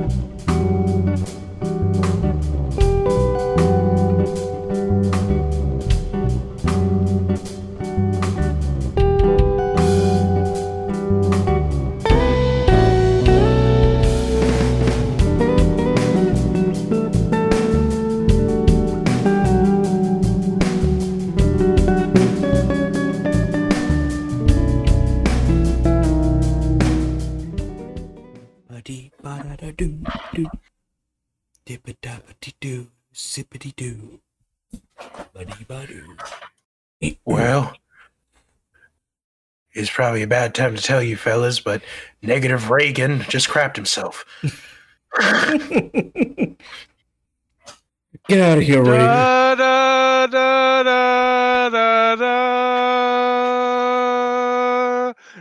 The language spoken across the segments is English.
Ba-dee probably a bad time to tell you fellas, but negative Reagan just crapped himself. Get out of here, Ray. Da, da, da, da, da, da.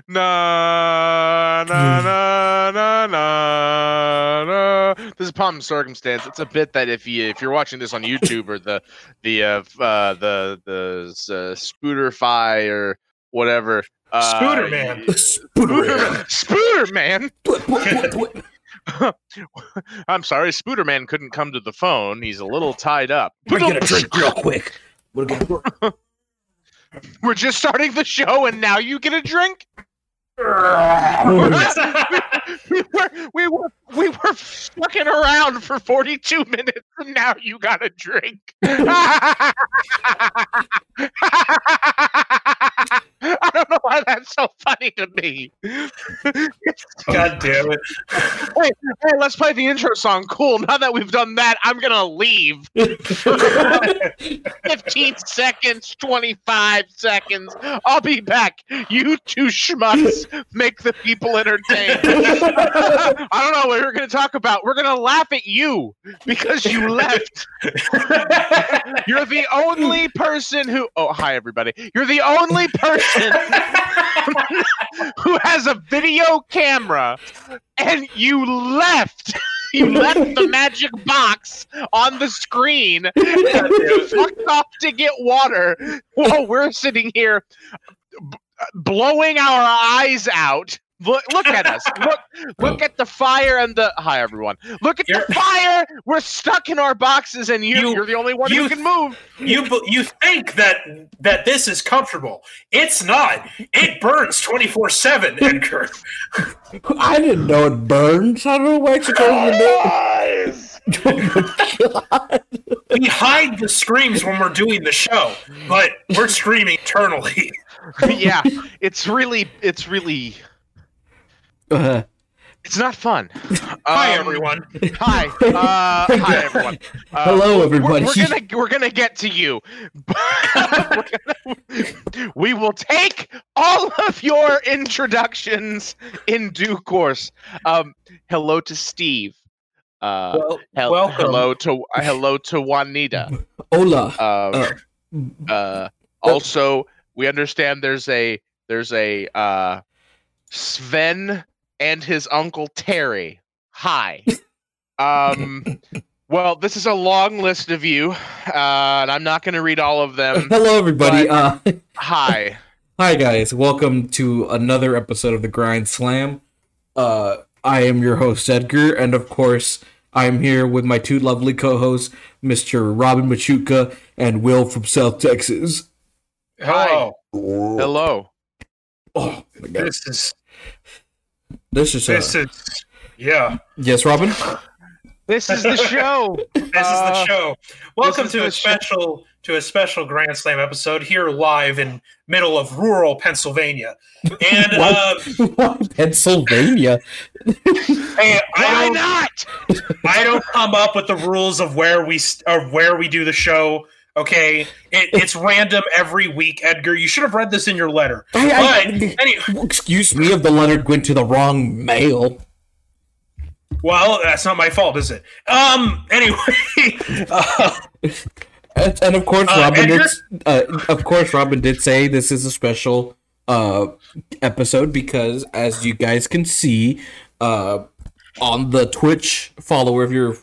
Na, na, na, na, na, na. This is Palm Circumstance. It's a bit that if you if you're watching this on YouTube or the the uh, uh the the uh, Spooterfy or whatever. Uh, Spooter Man. Spooter, Spooter Man. What, what, what, what? I'm sorry, Spooter Man couldn't come to the phone. He's a little tied up. We're gonna drink real quick. We're gonna. We're just starting the show, and now you get a drink. we were we were we were fucking around for 42 minutes, and now you got a drink. I don't know why that's so funny to me. God damn it. Hey, hey, let's play the intro song. Cool. Now that we've done that, I'm gonna leave. 15 seconds, 25 seconds. I'll be back. You two schmucks make the people entertained. I don't know what we're going to talk about. We're going to laugh at you because you left. You're the only person who. Oh, hi, everybody. You're the only person who has a video camera and you left. You left the magic box on the screen you fucked off to get water while we're sitting here b- blowing our eyes out. Look, look at us. Look, look at the fire and the. Hi, everyone. Look at You're- the fire. We're stuck in our boxes, and you, You- you are the only one who you- can move. You you think that that this is comfortable? It's not. It burns twenty four seven, Edgar. I didn't know it burns. I don't know why it's supposed to Oh God. We hide the screams when we're doing the show, but we're screaming eternally. yeah, it's really, it's really, Uh, it's not fun. Hi, Um, everyone. Hi, uh, hi everyone. Uh, Hello, we're- everybody. We're, gonna we're gonna get to you. We're gonna- we will take all of your introductions in due course. Um, hello to Steve. Uh, Well, hel- welcome. hello to uh, hello to Juanita. Hola. Um, uh, also, we understand there's a there's a uh, Sven and his uncle Terry. Hi. Um, well, this is a long list of you, uh, and I'm not going to read all of them. Hello, everybody. Uh, Hi. hi, guys. Welcome to another episode of the Grand Slam. Uh, I am your host, Edgar, and of course, I'm here with my two lovely co-hosts, Mr. Robin Machuca and Will from South Texas. Hello. Hello. Oh my god, This is this is uh, is yeah. yes, Robin. This is the show. This is Uh, the show. Welcome to the a show. special to a special Grand Slam episode here live in middle of rural Pennsylvania. And uh, Why Pennsylvania? hey, I Why don't not? I don't come up with the rules of where we st- of where we do the show. Okay, it, it's random every week. Edgar, you should have read this in your letter. I- I- But any, Excuse me if the letter went to the wrong mail. well, that's not my fault, is it? Um. Anyway, uh, And, and of course, Uh, Robin did. Edgar? Uh, of course, Robin did say this is a special uh, episode because, as you guys can see, uh, on the Twitch follower, if you're e,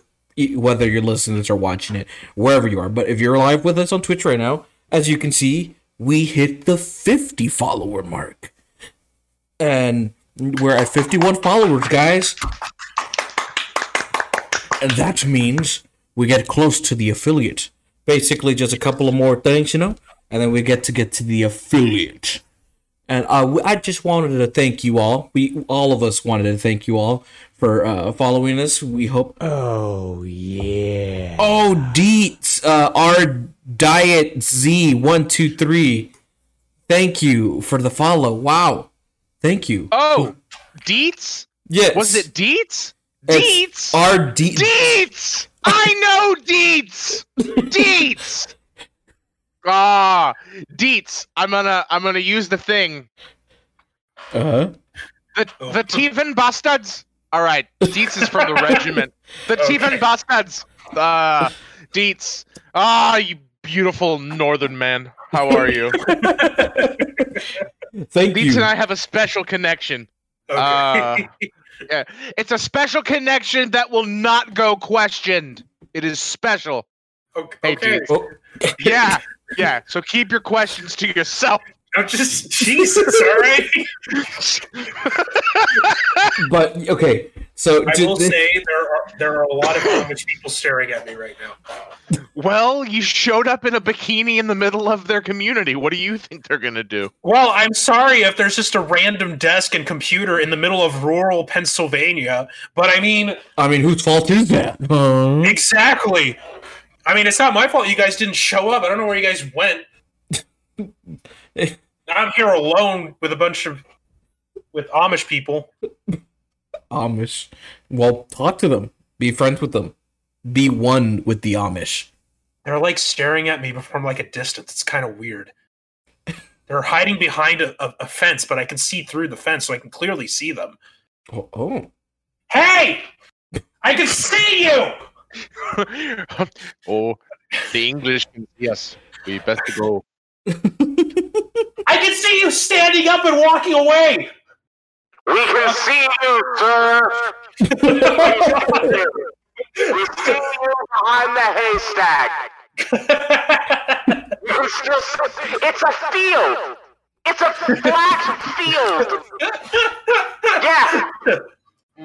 whether you're listening to this or watching it, wherever you are, but if you're live with us on Twitch right now, as you can see, we hit the 50 follower mark, and we're at 51 followers, guys. and that means we get close to the affiliate. Basically, just a couple of more things, you know, and then we get to get to the affiliate. And uh, w- I just wanted to thank you all. We all of us wanted to thank you all for uh, following us. We hope. Oh yeah. Oh, Deets, uh, our diet Z one two three. Thank you for the follow. Wow, thank you. Oh, Deets? yes. Was it Deets? Deets? Our D. Deets! I know Deets! Deets! Ah, Deets. I'm gonna I'm gonna use the thing. Uh-huh. The Oh. the Teven bastards. All right, Deets is from the regiment. The Okay. Teven bastards. Uh, Deets. Ah, you beautiful northern man. How are you? Thank Deets you. and I have a special connection. Okay. Uh, Yeah, it's a special connection that will not go questioned. It is special. okay. Hey, okay. Oh, Yeah, yeah. So keep your questions to yourself. I'm just Jesus. All right. but okay, so I did will thi- say there are there are a lot of Amish people staring at me right now. Well, you showed up in a bikini in the middle of their community. What do you think they're gonna do? Well, I'm sorry if there's just a random desk and computer in the middle of rural Pennsylvania, but I mean, I mean, whose fault is that? Exactly. I mean, it's not my fault you guys didn't show up. I don't know where you guys went. I'm here alone with a bunch of with Amish people. Amish. Well, talk to them. Be friends with them. Be one with the Amish. They're like staring at me from like a distance. It's kind of weird. They're hiding behind a, a, a fence, but I can see through the fence, so I can clearly see them. Oh, oh. Hey, I can see you. oh, the English can see us. We best go. I can see you standing up and walking away. We can see you, sir. We see you behind the haystack. You can still see- It's a field. It's a flat field. Yeah.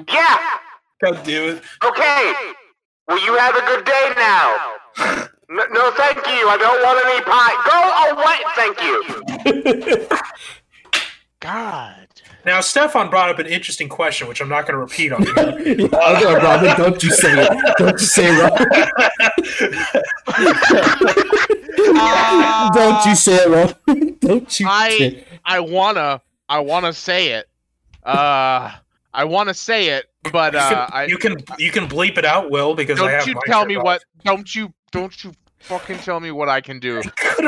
Yeah. God damn it. Okay. Well, you have a good day now. No, no thank you. I don't want any pie. Go away. Thank you. God. Now, Stefan brought up an interesting question, which I'm not going to repeat on. here. okay, Robin, don't you say it. Don't you say it, Robin. don't you say it, Robin. Don't you I- say it. I wanna, I wanna say it. Uh, I wanna say it, but uh, I you can you can bleep it out, Will, because don't have you tell me off. what. Don't you, don't you fucking tell me what I can do. Could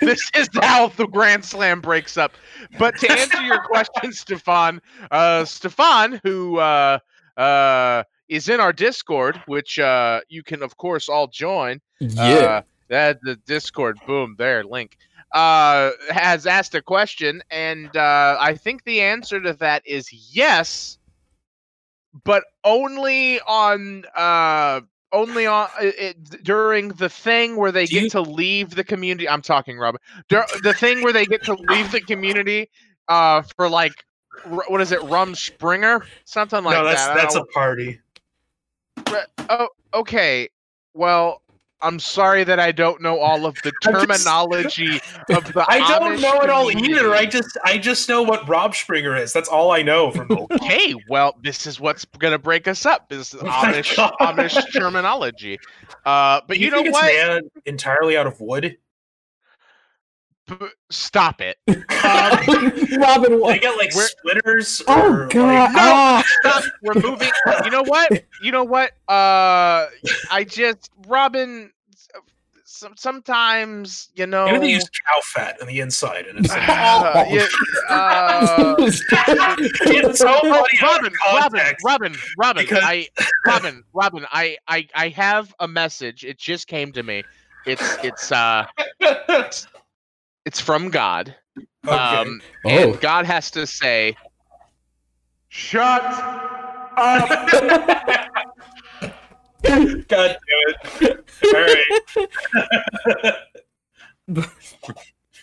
this is how the Grand Slam breaks up. But to answer your question, Stefan, uh, Stefan, who uh, uh, is in our Discord, which uh, you can of course all join. Yeah. Uh, that the Discord, boom, there, link. Uh, has asked a question, and uh, I think the answer to that is yes, but only on uh, only on it, during the thing where they Do get you- to leave the community. I'm talking, Robin. Dur- the thing where they get to leave the community uh, for like r- what is it, Rumspringa, something like no, that's that. That's a party. Oh, okay. Well, I'm sorry that I don't know all of the I'm just- terminology of the. I don't Amish know it all either. I just I just know what Rumspringa is. That's all I know from. Okay, well, this is what's gonna break us up. This is Oh Amish Amish terminology. Uh, but Do you, know what? made entirely out of wood? B- Stop it. Robin, They what? get like Where- splitters. Oh, or, God. Like, No. Ah. Stop. We're moving. You know what? You know what? Uh, I just Robin. Some, sometimes you know. maybe they use cow fat on the inside, and it's. uh, yeah, uh, it's so Oh, funny Robin, Robin. Robin, Robin, Because- I, Robin, Robin, I, I, I have a message. It just came to me. It's, it's, uh, it's from God. Okay. Um, Oh. and God has to say, "Shut up." God damn it! All right.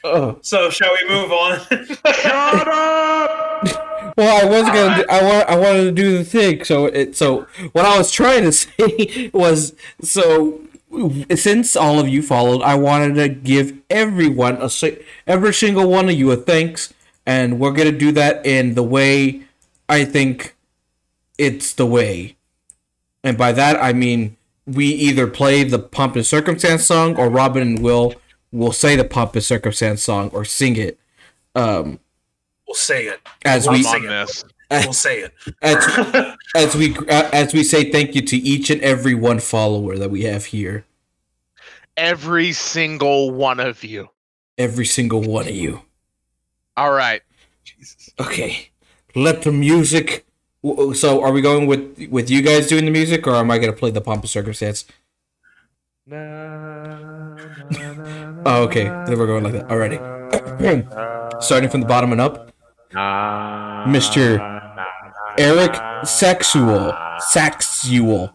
Oh. So shall we move on? Shut up. Well, I was gonna. Do, I want. I wanted to do the thing. So it. So what I was trying to say was. So since all of you followed, I wanted to give everyone a si- every single one of you a thanks, and we're gonna do that in the way I think it's the way, and by that I mean we either play the Pomp and Circumstance song, or Robin and Will will say the Pomp and Circumstance song or sing it. Um, We'll say it. as We'll we sing this. it. This. We'll say it. as, as we uh, as we say thank you to each and every one follower that we have here Every single one of you. every single one of you All right. Jesus. Okay let the music so are we going with with you guys doing the music or am i going to play the pomp of circumstance oh okay then we're going like that already starting from the bottom and up mr eric sexual saxual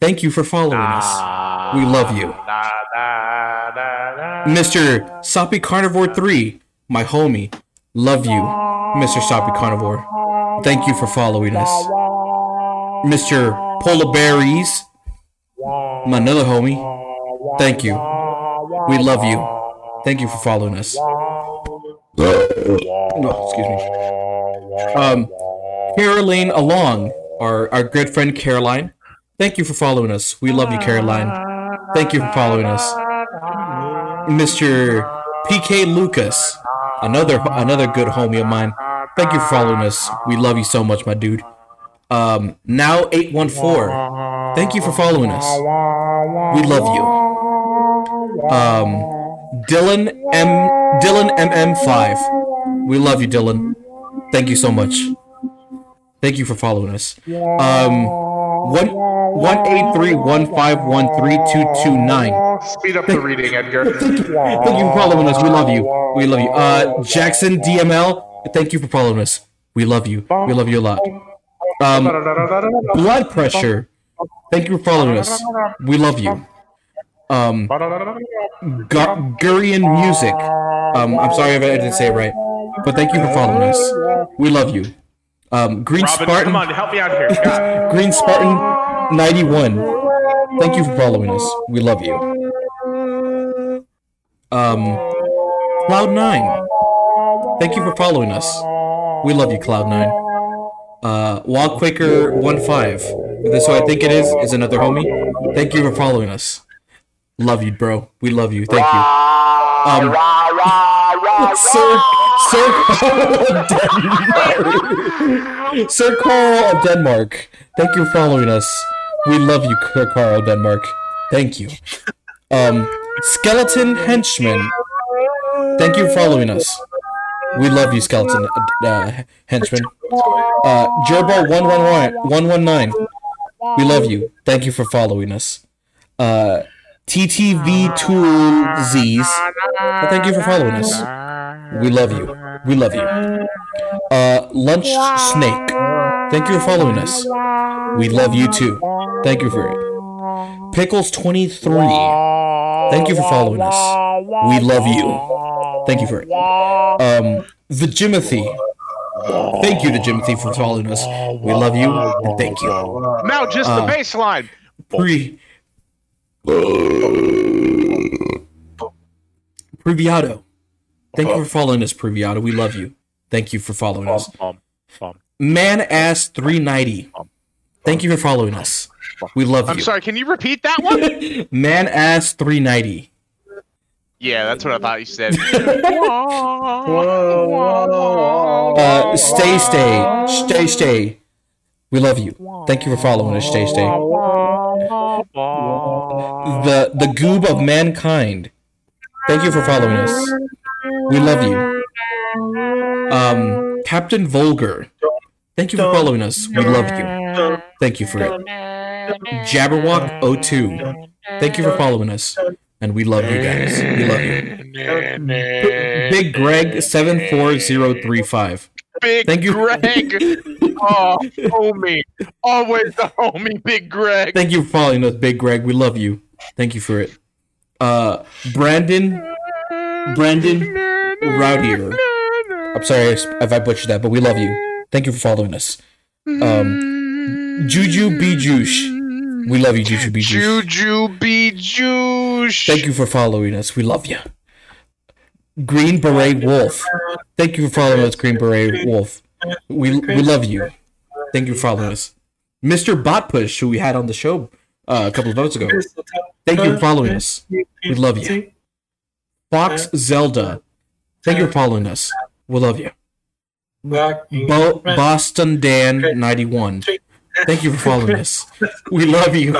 thank you for following us we love you Mr. Soppy Carnivore 3, my homie. Love you, Mr. Soppy Carnivore. Thank you for following us. Mr. Polar Berries, my another homie. Thank you. We love you. Thank you for following us. No, excuse me. Um, Caroline Along, our, our good friend Caroline. Thank you for following us. We love you, Caroline. Thank you for following us. Mr. PK Lucas, another another good homie of mine. Thank you for following us. We love you so much, my dude. Um, now eight one four. Thank you for following us. We love you. Um, Dylan M Dylan MM five. We love you, Dylan. Thank you so much. Thank you for following us. Um, one one eight three one five one three two two nine. Speed up the reading, Edgar. Thank you for following us. We love you. We love you. Uh, Jackson DML, thank you for following us. We love you. We love you a lot. Um, blood pressure, thank you for following us. We love you. Um, Gu- Gurian music. Um, I'm sorry if I didn't say it right, but thank you for following us. We love you. Um, Green Robin, Spartan. come on, help me out here. God. Green Spartan 91. Thank you for following us. We love you. Um, Cloud9. Thank you for following us. We love you, Cloud9. Uh, Wallquaker15. This who I think it is, is another homie. Thank you for following us. Love you, bro. We love you. Thank you. Um, Sir, Sir Carl of Denmark. Sir Carl of Denmark. Thank you for following us. We love you, Sir Carl of Denmark. Thank you. Um, Skeleton Henchman. Thank you for following us. We love you, Skeleton uh, Henchman. Uh, Gerbo one one one one one nine. We love you. Thank you for following us. Uh, TTV Tool Z's. Thank you for following us. We love you. We love you. Uh, Lunch Snake. Thank you for following us. We love you too. Thank you for it. Pickles twenty three. Thank you for following us. We love you. Thank you for it. Um, the Jimothy. Thank you to Jimothy for following us. We love you and thank you. Now just Uh, the baseline. Pre. Previato. Thank you uh, for following us, Previato. We love you. Thank you for following um, us. Um, um, Man Ass 390. Thank you for following us. We love you. I'm sorry, can you repeat that one? Man Ass 390. yeah, that's what I thought you said. Uh, stay, stay, stay, stay. We love you. Thank you for following us. Stay, stay. The the goob of mankind. Thank you for following us. We love you. Um, Captain Vulgar. Thank you for following us. We love you. Thank you for it. Jabberwock 02. Thank you for following us. And we love you guys. We love you. Big Greg 74035. Big Thank you. Greg. Oh, homie. Always the homie, Big Greg. Thank you for following us, Big Greg. We love you. Thank you for it. Uh, Brandon, Brandon Roudier. I'm sorry if I butchered that, but we love you. Thank you for following us. Um, Juju B Juice. We love you, Juju B Juice. Juju be juice. Thank you for following us. We love you. Green Beret Wolf. Thank you for following us, Green Beret Wolf. We we love you. Thank you for following us. Mr. Botpush, who we had on the show uh, a couple of votes ago. Thank you for following us. We love you. Fox Zelda. Thank you for following us. We love you. Bo- Boston Dan 91. Thank you for following us. We love you.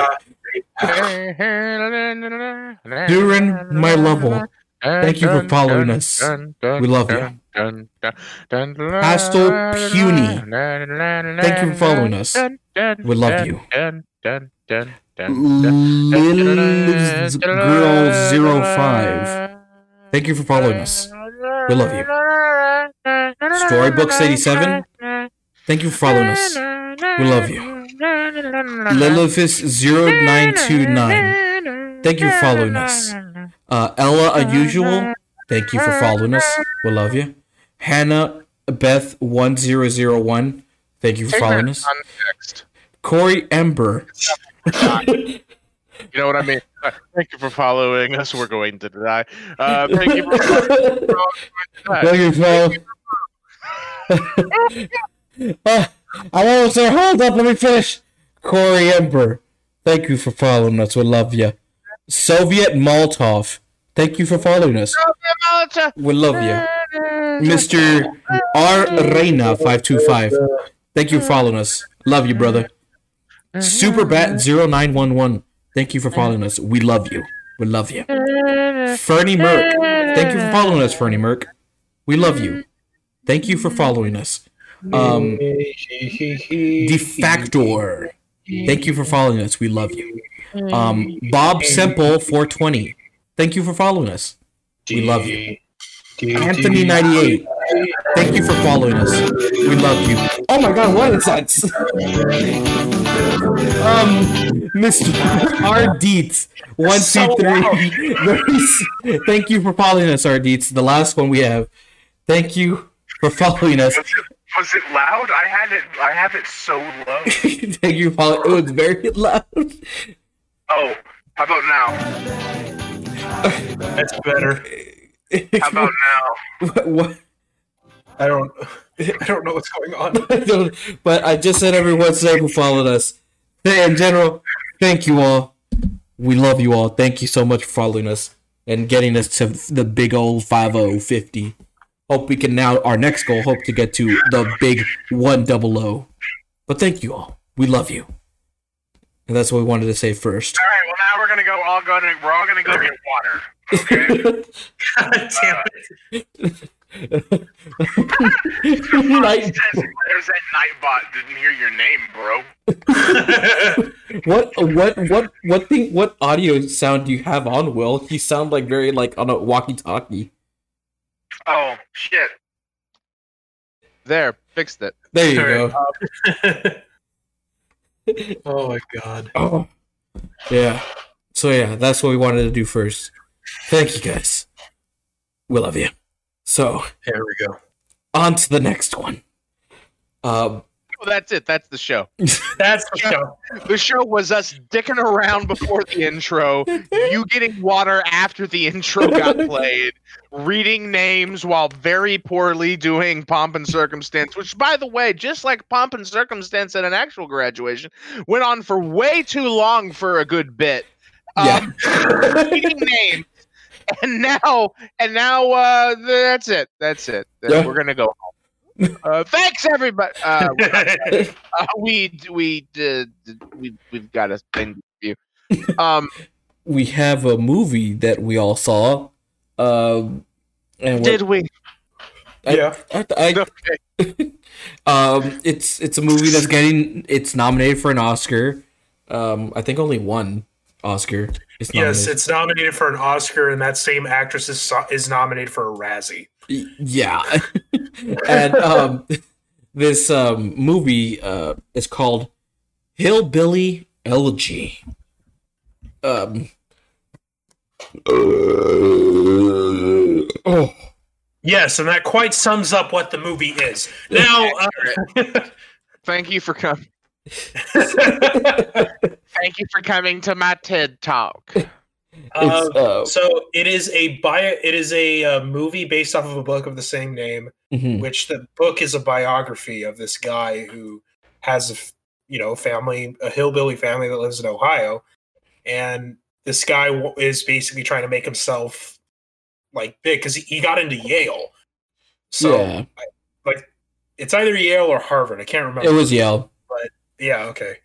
Duran, my level. Thank you for following us. We love you. Pastel Puny. Thank you for following us. We love you. Lil's Girl 05. Thank you for following us. We love you. Storybooks 87. Thank you for following us. We love you. Lilithus 0929. Thank you for following us. Uh, Ella Unusual. Thank you for following us. We love you. Hannah Beth 1001. Thank you for following us. Corey Ember. You know what I mean? Uh, Thank you for following us. We're going to die. Uh, thank you for Thank you for Uh, I'm almost there. Hold up. Let me finish. Corey Ember. Thank you for following us. We love you. Soviet Molotov. Thank you for following us. We love you. Mr. R. Reina 525. Thank you for following us. Love you, brother. Superbat 0911. Thank you for following us. We love you. We love you. Fernie Merck. Thank you for following us, Fernie Merck. We love you. Thank you for following us. Um, Defactor. Thank you for following us. We love you. Um, Bob Simple 420. Thank you for following us. We love you. Anthony 98. Thank you for following us. We love you. Oh my god, what is that? um, Mr. R. Deets. One, So two, three. Very Thank you for following us, R. Deets. The last one we have. Thank you for following us. Was it loud? I had it. I have it so low. Thank you for following. It was very loud. Oh, how about now? That's better. How about now? what, what? I don't. I don't know what's going on. I don't, but I just said everyone's name who followed us. Hey, in general, thank you all. We love you all. Thank you so much for following us and getting us to the big old 5050. Hope we can now, our next goal, hope to get to the big 100. But thank you all. We love you. And that's what we wanted to say first. All right. Well, now we're gonna go. All go to. We're all gonna go get water. Okay. God damn it. Night- There's that Nightbot. Didn't hear your name, bro. what what what what thing what audio sound do you have on will you sound like very like on a walkie talkie Oh shit. There, fixed it. there you go uh, oh my god. oh yeah so yeah that's what we wanted to do first thank you guys we love you so There we go. on to the next one um Well, that's it. That's the show. That's the show. The show was us dicking around before the intro, you getting water after the intro got played, reading names while very poorly doing pomp and circumstance, which, by the way, just like pomp and circumstance at an actual graduation, went on for way too long for a good bit. yeah Um, reading names. And now, and now, uh, that's it. That's it. Yeah. We're gonna go home. Uh, thanks, everybody. Uh, uh, we we did we we've got a thing to review. Um, we have a movie that we all saw um and did we? I, Yeah. I, I, Okay. um it's it's a movie that's getting it's nominated for an oscar um i think only one oscar is Yes, it's nominated for an Oscar, and that same actress is is nominated for a Razzie. Yeah and um this um movie uh is called hillbilly elegy um oh Yes, and that quite sums up what the movie is. Now, uh, Thank you for coming. Thank you for coming to my TED talk. Uh, uh, so it is a bio. It is a uh, movie based off of a book of the same name, mhm. which the book is a biography of this guy who has a f- you know family, a hillbilly family that lives in Ohio, and this guy is basically trying to make himself like big because he, he got into Yale. So yeah, it's either Yale or Harvard. I can't remember. it was Yale, yeah. Okay.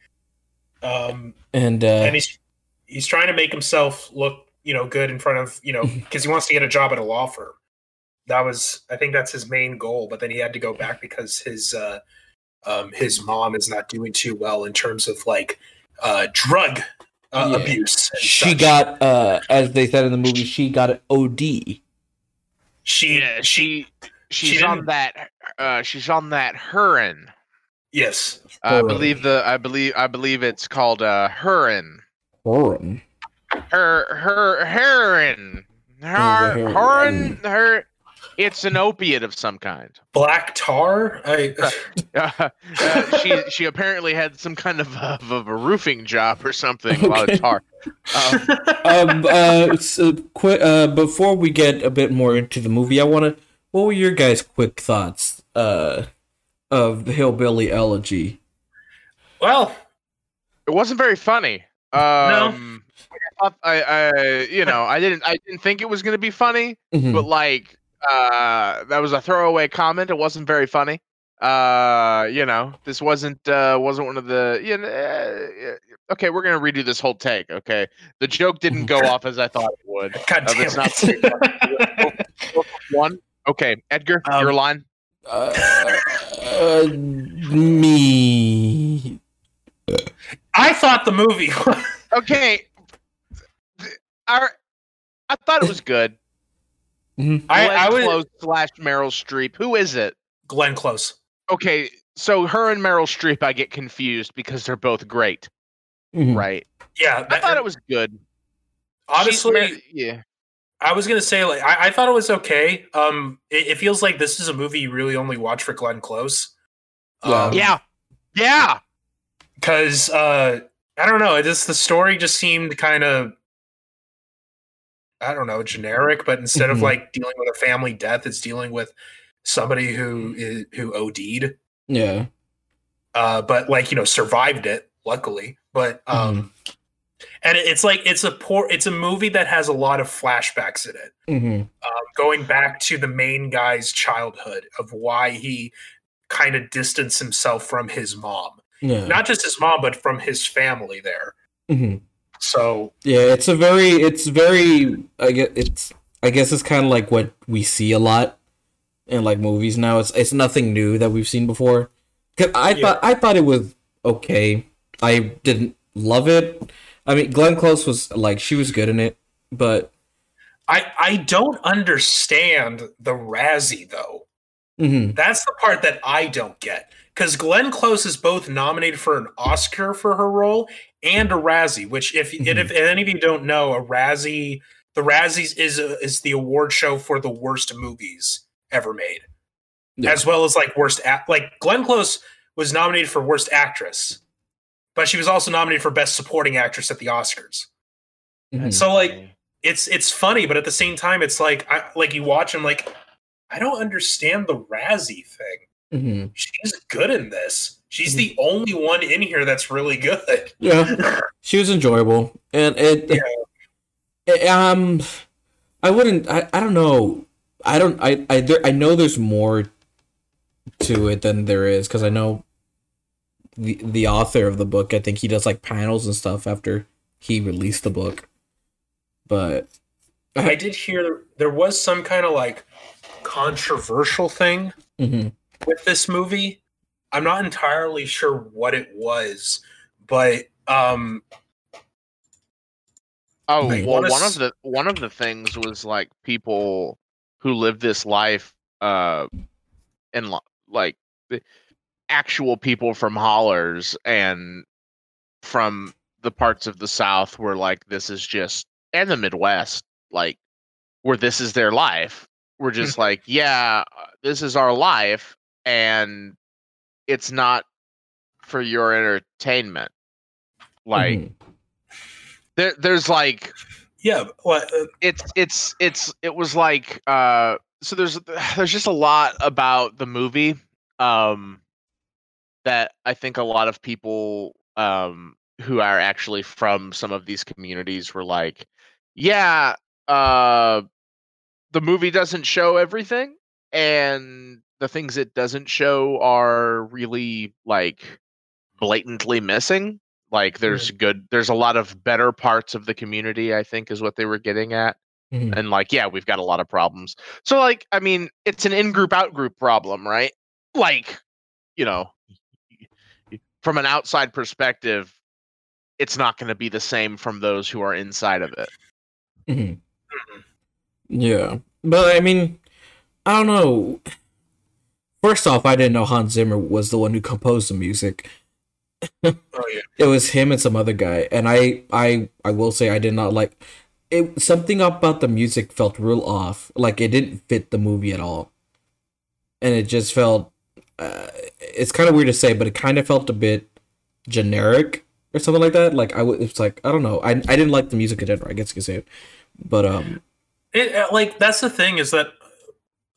Um, and uh, and he's he's trying to make himself look you know good in front of you know because he wants to get a job at a law firm that was i think that's his main goal but then he had to go back because his uh um his mom is not doing too well in terms of like uh drug uh, Yeah. abuse she such. got uh, as they said in the movie, she got an OD. she Yeah, she she she's she on that. Uh, she's on that Hurin. Yes I believe the. I believe. I believe it's called uh Hurin. Horror. Her her heroin. Her heroin. heroin. Her. It's an opiate of some kind. black tar i Uh, uh, she she apparently had some kind of, of, of a roofing job or something while Okay. it's hard. Um, um, uh, so, qu- uh, before we get a bit more into the movie, I want to. What were your guys' quick thoughts uh, of the Hillbilly Elegy? well it wasn't very funny. Um, I, I, I, you know, I didn't, I didn't think it was going to be funny, Mhm. but like, uh, that was a throwaway comment. It wasn't very funny. Uh, you know, this wasn't, uh, wasn't one of the, you know, uh, okay, we're gonna redo this whole take. Okay, the joke didn't go off as I thought it would. god Uh, damn it's not it. One, okay, Edgar, Um, your line. Uh, uh, me. i thought the movie Okay, our, I thought it was good. Mhm. I, Glenn I was Close slash Meryl Streep. Who is it? glenn close Okay, so her and Meryl Streep, I get confused because they're both great, Mhm. right? yeah I thought it was good. Honestly Mer- yeah. I was gonna say like I, I thought it was okay. Um, it, it feels like this is a movie you really only watch for Glenn Close. Yeah. yeah, yeah. because uh, I don't know. Just the story just seemed kind of I don't know generic, but instead of Mhm. like dealing with a family death, it's dealing with somebody who is who OD'd. Yeah. Uh, but like you know survived it luckily. But um, and it's like it's a poor. It's a movie that has a lot of flashbacks in it. hmm um, going back to the main guy's childhood of why he kind of distanced himself from his mom Yeah. not just his mom but from his family there hmm so Yeah, it's a very, it's very. I guess it's. I guess it's kind of like what we see a lot in like movies now. It's it's nothing new that we've seen before. 'Cause I Yeah. thought I thought it was okay. I didn't love it. I mean, Glenn Close was like she was good in it, but i i don't understand the razzie though mhm. that's the part that i don't get because glenn close is both nominated for an oscar for her role and a razzie which if and if any of you don't know a razzie the razzies is a, is the award show for the worst movies ever made Yeah. as well as like worst act. Like Glenn Close was nominated for worst actress, but she was also nominated for best supporting actress at the Oscars. Mhm. So like it's it's funny, but at the same time, it's like I like you watch and like I don't understand the Razzie thing. Mhm. She's good in this. She's the only one in here that's really good. yeah, she was enjoyable, and it. it- um, I wouldn't. I, I don't know. I don't. I I there, I know there's more to it than there is because I know the the author of the book. I think he does like panels and stuff after he released the book. But I did hear there was some kind of like controversial thing mhm. with this movie. I'm not entirely sure what it was, but um Oh I well, wanna one of the one of the things was like people who live this life, uh, and li- like the actual people from hollers and from the parts of the South where like this is just and the Midwest, like where this is their life. We're just like, yeah, uh, this is our life, and it's not for your entertainment. Like Mhm. there, there's like Yeah, what? Uh, it's it's it's it was like uh so there's there's just a lot about the movie um that I think a lot of people um who are actually from some of these communities were like yeah uh the movie doesn't show everything and the things it doesn't show are really like blatantly missing. Like there's good there's a lot of better parts of the community i think is what they were getting at Mhm. and like yeah we've got a lot of problems. So like i mean it's an in-group out-group problem right? Like you know from an outside perspective it's not going to be the same from those who are inside of it Mhm. Yeah, but I mean, I don't know. First off, I didn't know Hans Zimmer was the one who composed the music. oh yeah, It was him and some other guy, and I, I, I will say I did not like it. Something about the music felt real off. Like it didn't fit the movie at all, and it just felt. Uh, it's kind of weird to say, but it kind of felt a bit generic or something like that. Like I, w- it's like I don't know. I, I didn't like the music in general. I guess you could say it, but um, it, uh, like that's the thing is that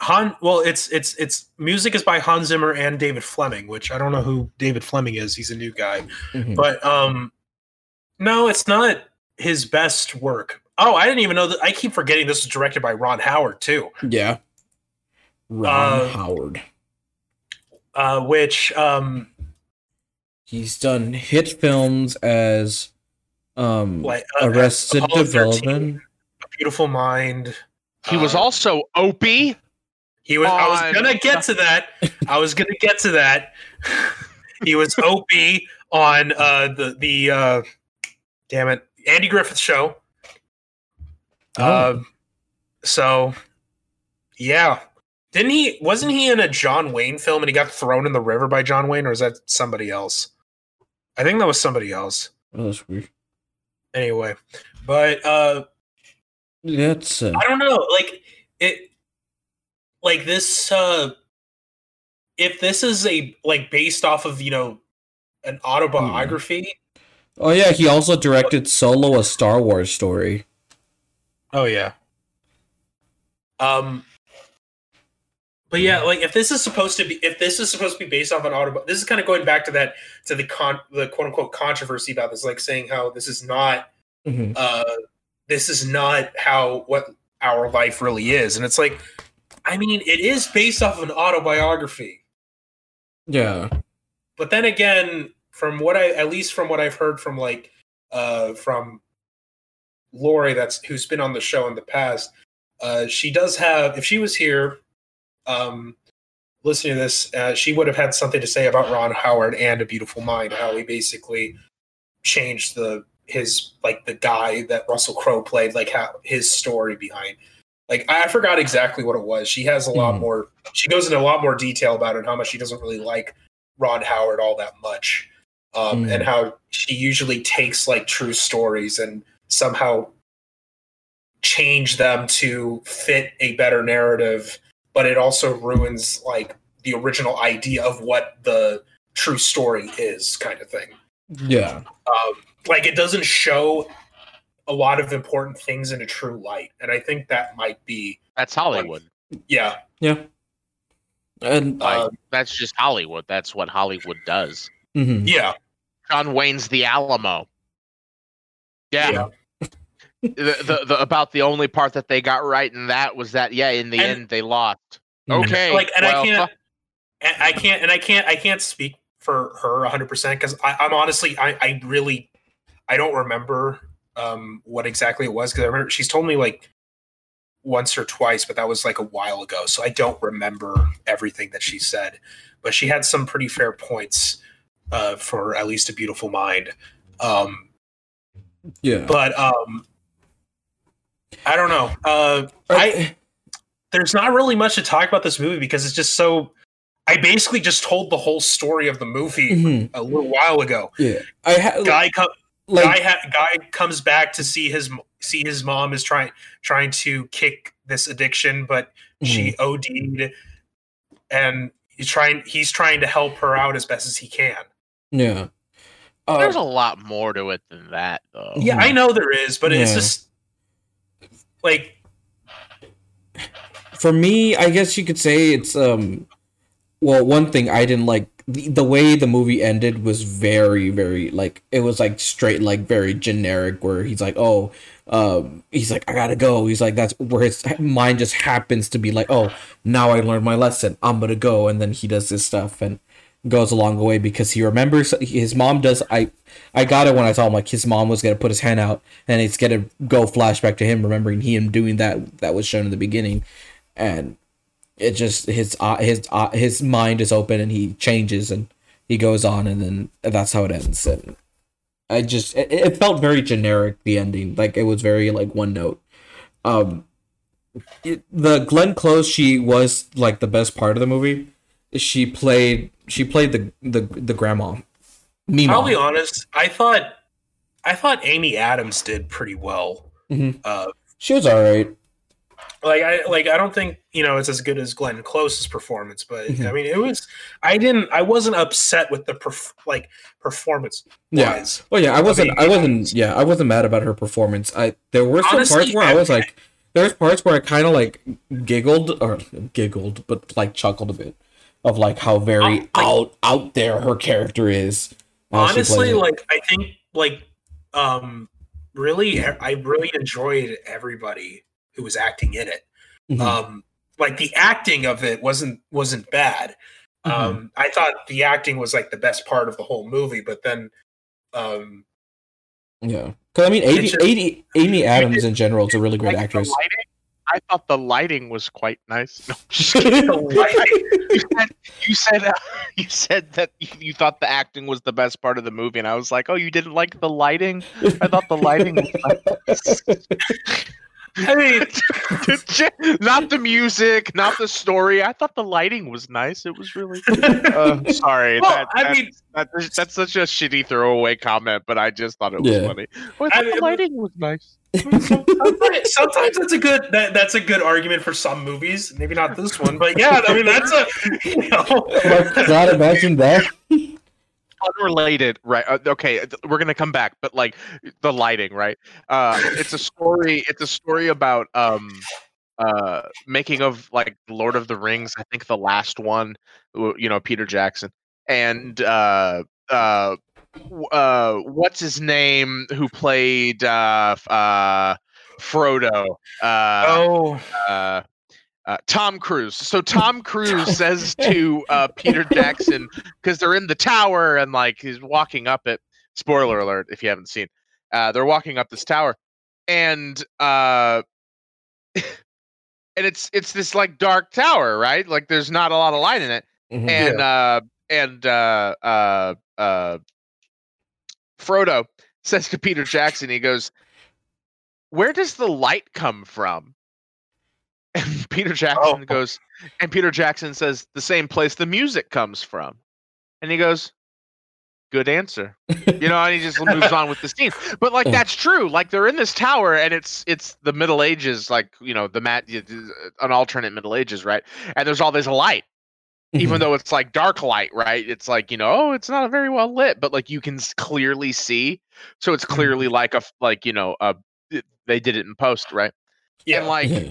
Han. Well, it's it's it's music is by Hans Zimmer and David Fleming, which I don't know who David Fleming is. He's a new guy, mhm. but um, no, it's not his best work. Oh, I didn't even know that. I keep forgetting this was directed by Ron Howard too. Yeah. Ron Uh, Howard. Uh, which um, He's done hit films as um like uh, Arrested Apollo 13, Development. A Beautiful Mind. he was uh, also opie He was. I was gonna get to that. I was gonna get to that. he was Opie on uh, the the uh, damn it Andy Griffith show. Oh. Um, so yeah, didn't he? Wasn't he in a John Wayne film and he got thrown in the river by John Wayne, or is that somebody else? I think that was somebody else. Oh, that's weird. Anyway, but uh, That's uh, I don't know. Like it, like this. uh If this is a like based off of you know an autobiography. Oh yeah, he also directed Solo a Star Wars story. Oh yeah. Um. But yeah, like if this is supposed to be, if this is supposed to be based off an auto, this is kind of going back to that to the con, the quote unquote controversy about this, like saying how this is not, Mhm. uh, this is not how what our life really is, and it's like, I mean, it is based off of an autobiography, Yeah. but then again, from what I at least from what I've heard from like uh from Lori that's who's been on the show in the past, uh she does have if she was here um listening to this, uh, she would have had something to say about Ron Howard and A Beautiful Mind, how he basically changed the his like the guy that Russell Crowe played, like how his story behind. Like I forgot exactly what it was. She has a lot Mhm. more. She goes into a lot more detail about it and how much she doesn't really like Ron Howard all that much, um, Mm. and how she usually takes like true stories and somehow change them to fit a better narrative, but it also ruins like the original idea of what the true story is, kind of thing. Yeah. Um, like it doesn't show a lot of important things in a true light, and I think that might be That's Hollywood. yeah. Yeah. And Like Um, that's just Hollywood. That's what Hollywood does. mhm. Yeah, John Wayne's The Alamo. Yeah. Yeah. The, the, the about the only part that they got right in that was that yeah in the And- end they lost. Mhm. Okay. like, and well, I can't, and I can't, and I can't, I can't speak for her 100 percent because I'm honestly, I, I really, I don't remember um what exactly it was because I remember she's told me like once or twice, but that was like a while ago, so I don't remember everything that she said. But she had some pretty fair points uh, for at least a beautiful mind. Um, Yeah. but um, I don't know. Uh, I there's not really much to talk about this movie because it's just so. I basically just told the whole story of the movie Mhm. a little while ago. Yeah. I ha- Guy, co- like guy, ha- guy comes back to see his see his mom is trying trying to kick this addiction, but She OD'd, and he's trying. He's trying to help her out as best as he can. Yeah. Uh, There's a lot more to it than that, though. Yeah, I know there is, but it's just like for me, I guess you could say it's um well, one thing I didn't like the, the way the movie ended was very very like it was like straight like very generic where he's like, "Oh, um he's like I got to go." He's like that's where his mind just happens to be like, "Oh, now I learned my lesson. I'm to go." And then he does this stuff and goes along the way because he remembers his mom does I I got it when I saw him like his mom was gonna put his hand out and it's gonna go flashback to him remembering him doing that that was shown in the beginning. And it just his uh, his uh, his mind is open and he changes and he goes on and then that's how it ends. And I just it, it felt very generic the ending. Like it was very like one note. Um it, the Glenn Close she was like the best part of the movie. She played she played the the the grandma Mima. I'll be honest. I thought I thought Amy Adams did pretty well. Mhm. Uh, she was all right like I like I don't think you know it's as good as Glenn Close's performance, but Mhm. I mean it was. I didn't. I wasn't upset with the perf- like performance Yeah. wise. Oh yeah, I wasn't. mean, I wasn't. Yeah, I wasn't mad about her performance. I there were some Honestly, parts where I was like, there's parts where I kind of like giggled or giggled, but like chuckled a bit of like how very like- out out there her character is. how she plays Honestly, like I think like um really I really enjoyed everybody who was acting in it. Mhm. um like the acting of it wasn't wasn't bad Mhm. um i thought the acting was like the best part of the whole movie but then um yeah, because I mean, Amy, just- Amy, Adams in general is a really great Like, the actress. lighting- I thought the lighting was quite nice. No, just kidding. the you said you said uh, you said that you, you thought the acting was the best part of the movie, and I was like, oh, you didn't like the lighting? I thought the lighting was i mean not the music, not the story. I thought the lighting was nice. It was really. Uh, sorry, well, that, i that- mean that- that's such a shitty throwaway comment, but I just thought it was Yeah. funny. Oh, I I thought mean, the lighting was nice. Sometimes, sometimes that's a good that, that's a good argument for some movies. Maybe not this one but yeah i mean that's a you know. Oh God, imagine that. unrelated right uh, okay we're gonna come back but like the lighting right? Uh it's a story it's a story about um uh making of like lord of the rings i think the last one you know peter jackson. And uh uh w- uh what's his name who played uh uh frodo uh oh uh, uh, Tom Cruise. So Tom Cruise says to uh, Peter Jackson because they're in the tower and like he's walking up it. Spoiler alert if you haven't seen. Uh, they're walking up this tower, and uh, and it's it's this like dark tower, right? Like there's not a lot of light in it, Mhm. and uh, and uh, uh, uh, Frodo says to Peter Jackson, he goes, "Where does the light come from?" And Peter Jackson Oh. goes, and Peter Jackson says, "The same place the music comes from," and he goes, "Good answer." You know, and he just moves on with the scene. But like that's true. Like they're in this tower, and it's it's the Middle Ages, like you know the mat, an alternate Middle Ages, right? And there's all this light even Mhm. though it's like dark light, right? It's like you know, oh, it's not very well lit, but like you can clearly see. So it's clearly like a like you know, uh, it- they did it in post, right? yeah And like, Yeah.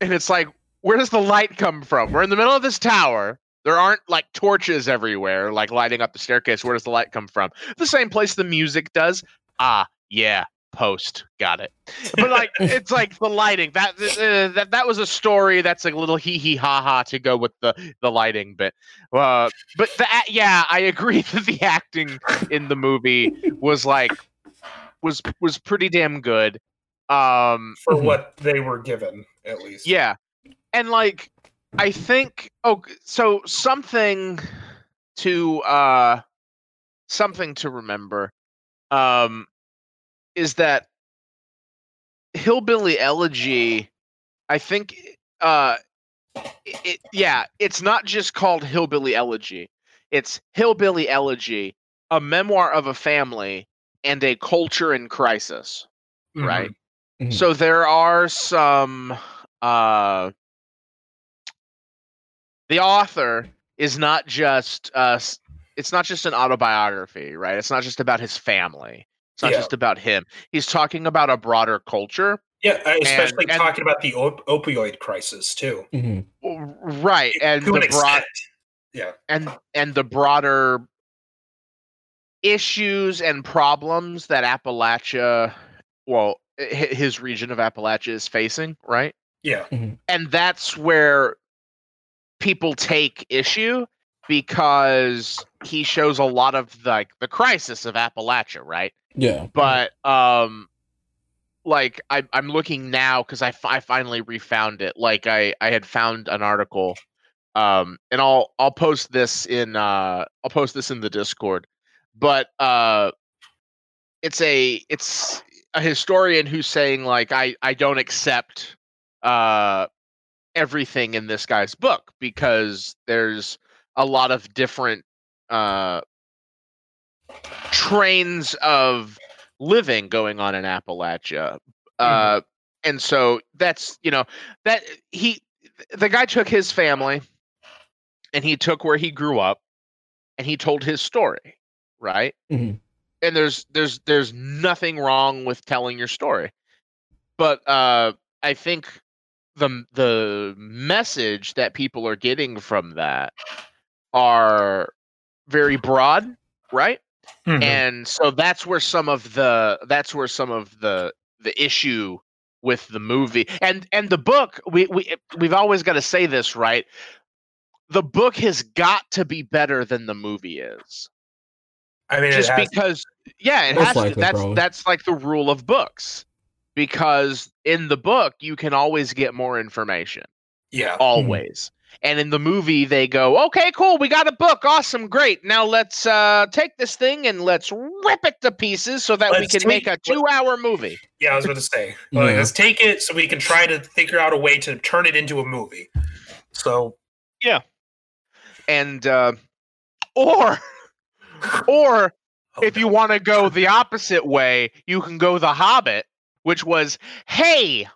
and it's like, where does the light come from? We're in the middle of this tower. There aren't like torches everywhere, like lighting up the staircase. Where does the light come from? The same place the music does. Ah, yeah, post. Got it. But like, it's like the lighting. That uh, that that was a story. That's a little hee hee ha ha to go with the the lighting bit. Uh, but the a- yeah, I agree that the acting in the movie was like was was pretty damn good. Um, for Mhm. what they were given at least yeah. And like I think oh so something to uh something to remember um is that Hillbilly Elegy I think uh it, yeah, it's not just called Hillbilly Elegy. It's Hillbilly Elegy, a memoir of a family and a culture in crisis Mhm. right? Mhm. So there are some uh the author is not just uh it's not just an autobiography, right? It's not just about his family. It's not Yeah. just about him. He's talking about a broader culture. Yeah, especially and- talking about the op- opioid crisis too. Mhm. Right. And to the an broad yeah, and and the broader issues and problems that Appalachia, well, his region of Appalachia is facing, right? Yeah. And that's where people take issue because he shows a lot of like the crisis of Appalachia, right? Yeah. But um like I I'm looking now cuz I, I finally refound it. Like I I had found an article um and I'll I'll post this in uh I'll post this in the Discord. But uh it's a it's a historian who's saying like I I don't accept uh everything in this guy's book because there's a lot of different uh trains of living going on in Appalachia. Uh and so that's you know that he the guy took his family and he took where he grew up and he told his story, right? Mhm. And there's there's there's nothing wrong with telling your story. But uh I think the the message that people are getting from that are very broad, right? Mhm. and so that's where some of the that's where some of the the issue with the movie and and the book we we we've always got to say this right the book has got to be better than the movie is I mean, it just because yeah it Most has to. that's probably. that's like the rule of books because in the book you can always get more information yeah. always. And in the movie, they go, "Okay, cool, we got a book, awesome, great. Now let's uh, take this thing and let's rip it to pieces so that we Let's can make a two-hour movie." Yeah, I was going to say, like, let's take it so we can try to figure out a way to turn it into a movie. So, yeah. And uh, or or oh, if you want to go the opposite way, you can go The Hobbit, which was, "Hey,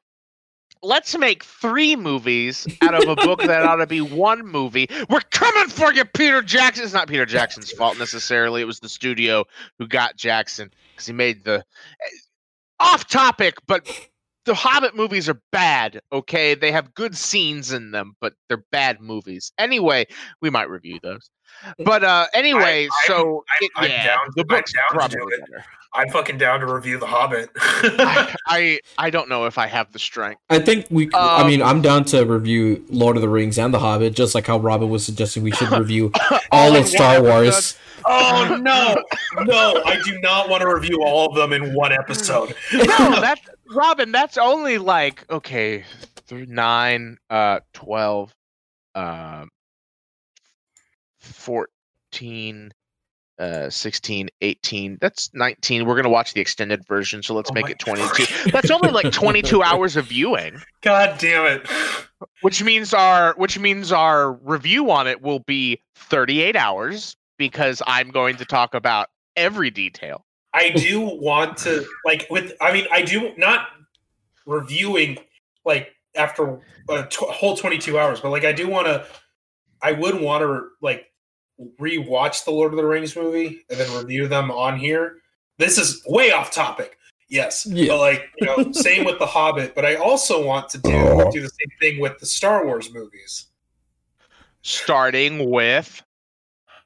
let's make three movies out of a book that ought to be one movie. We're coming for you, Peter Jackson." It's not Peter Jackson's fault necessarily. It was the studio who got Jackson because he made the off topic, but the Hobbit movies are bad. Okay, they have good scenes in them, but they're bad movies. Anyway, we might review those. But uh anyway, I'm- so I'm- it- I'm yeah, down- the book's probably better. I'm fucking down to review The Hobbit. I, I I don't know if I have the strength. I think we. I Um, mean, I'm down to review Lord of the Rings and The Hobbit, just like how Robin was suggesting we should review all of Star. Wars. oh no, no! I do not want to review all of them in one episode. No, that Robin, that's only like okay, th- nine, uh, twelve, um, fourteen. Uh, 16, 18, that's 19. We're going to watch the extended version, so let's Oh make it 22. That's only like 22 hours of viewing. God damn it! which means our which means our review on it will be 38 hours because I'm going to talk about every detail. I do want to like with. I mean, I do not reviewing like after a t- whole 22 hours, but like I do want to. I would want to like rewatch the Lord of the Rings movie and then review them on here. This is way off topic. Yes, Yeah. but like you know, same with the Hobbit. But I also want to do Oh. do the same thing with the Star Wars movies. Starting with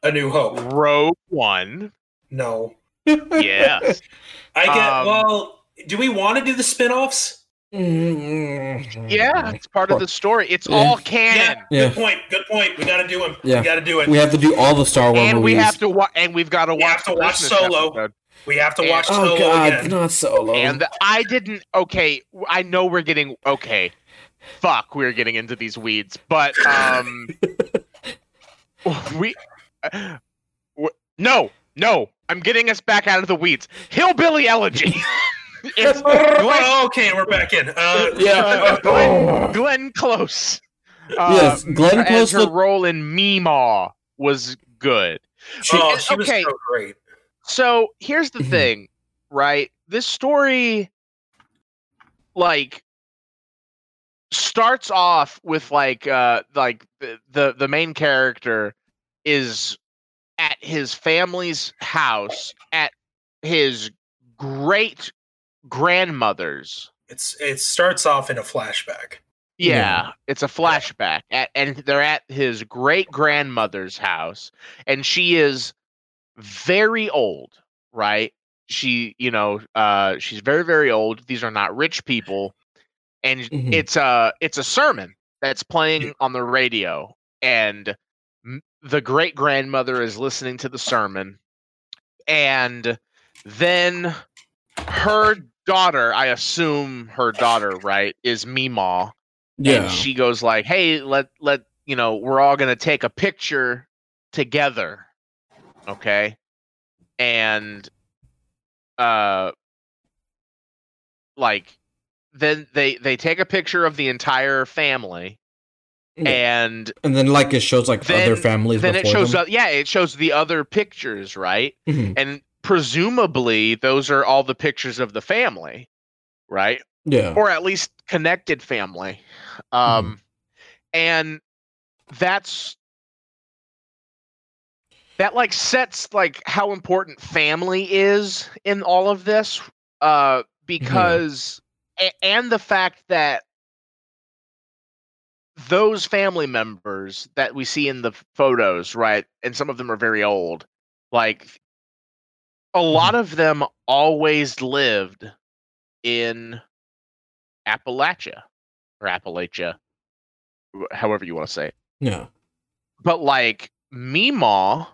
A New Hope. Rogue One. No, Yes. I get. Um, well, do we want to do the spin-offs? Yeah, it's part of the story. It's Yeah. all canon. Yeah. Good point. Good point. We got to do them. Yeah. We got to do it. We have to do all the Star Wars And movies. we have to wa- and we've got to We watch have to watch Solo. episode. We have to watch oh Solo God, again. not Solo. And I didn't. Okay, I know we're getting okay. Fuck, we're getting into these weeds, but um, we uh, no, no. I'm getting us back out of the weeds. Hillbilly Elegy. it's Glenn, Oh, okay, we're back in. Uh, yeah. Glenn, Glenn Close. Uh, Yes, Glenn as Close her looked- role in Meemaw was good. She- oh, she was okay. so great. So here's the Mhm. thing, right? This story, like, starts off with like uh like the the, the main character is at his family's house at his great grandmother's It's it starts off in a flashback. yeah, Yeah. it's a flashback at, and they're at his great grandmother's house and she is very old right she you know uh she's very very old these are not rich people and Mhm. it's a it's a sermon that's playing on the radio and the great grandmother is listening to the sermon and then her daughter i assume her daughter right is Meemaw Yeah. and she goes like hey let let you know we're all gonna take a picture together okay and uh like then they they take a picture of the entire family and and then like it shows like then- other families then it shows them. up yeah it shows the other pictures right Mhm. and presumably those are all the pictures of the family right? Yeah. or at least connected family. Um and that's that like sets like how important family is in all of this uh because a- and the fact that those family members that we see in the photos right and some of them are very old like a lot mm-hmm. of them always lived in Appalachia or Appalachia, however you want to say it. Yeah. But like Meemaw,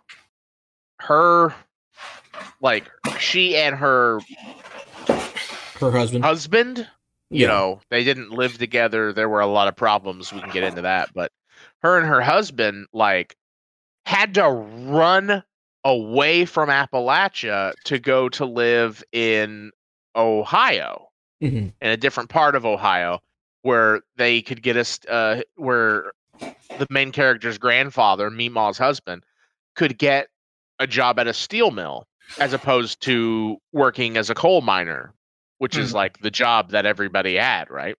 her, like she and her Her husband. husband, you Yeah. know, they didn't live together. There were a lot of problems. We can get into that, but her and her husband like had to run away from Appalachia to go to live in Ohio. Mhm. in a different part of Ohio where they could get us uh where the main character's grandfather, Meemaw's husband, could get a job at a steel mill as opposed to working as a coal miner, which is Mhm. like the job that everybody had, right?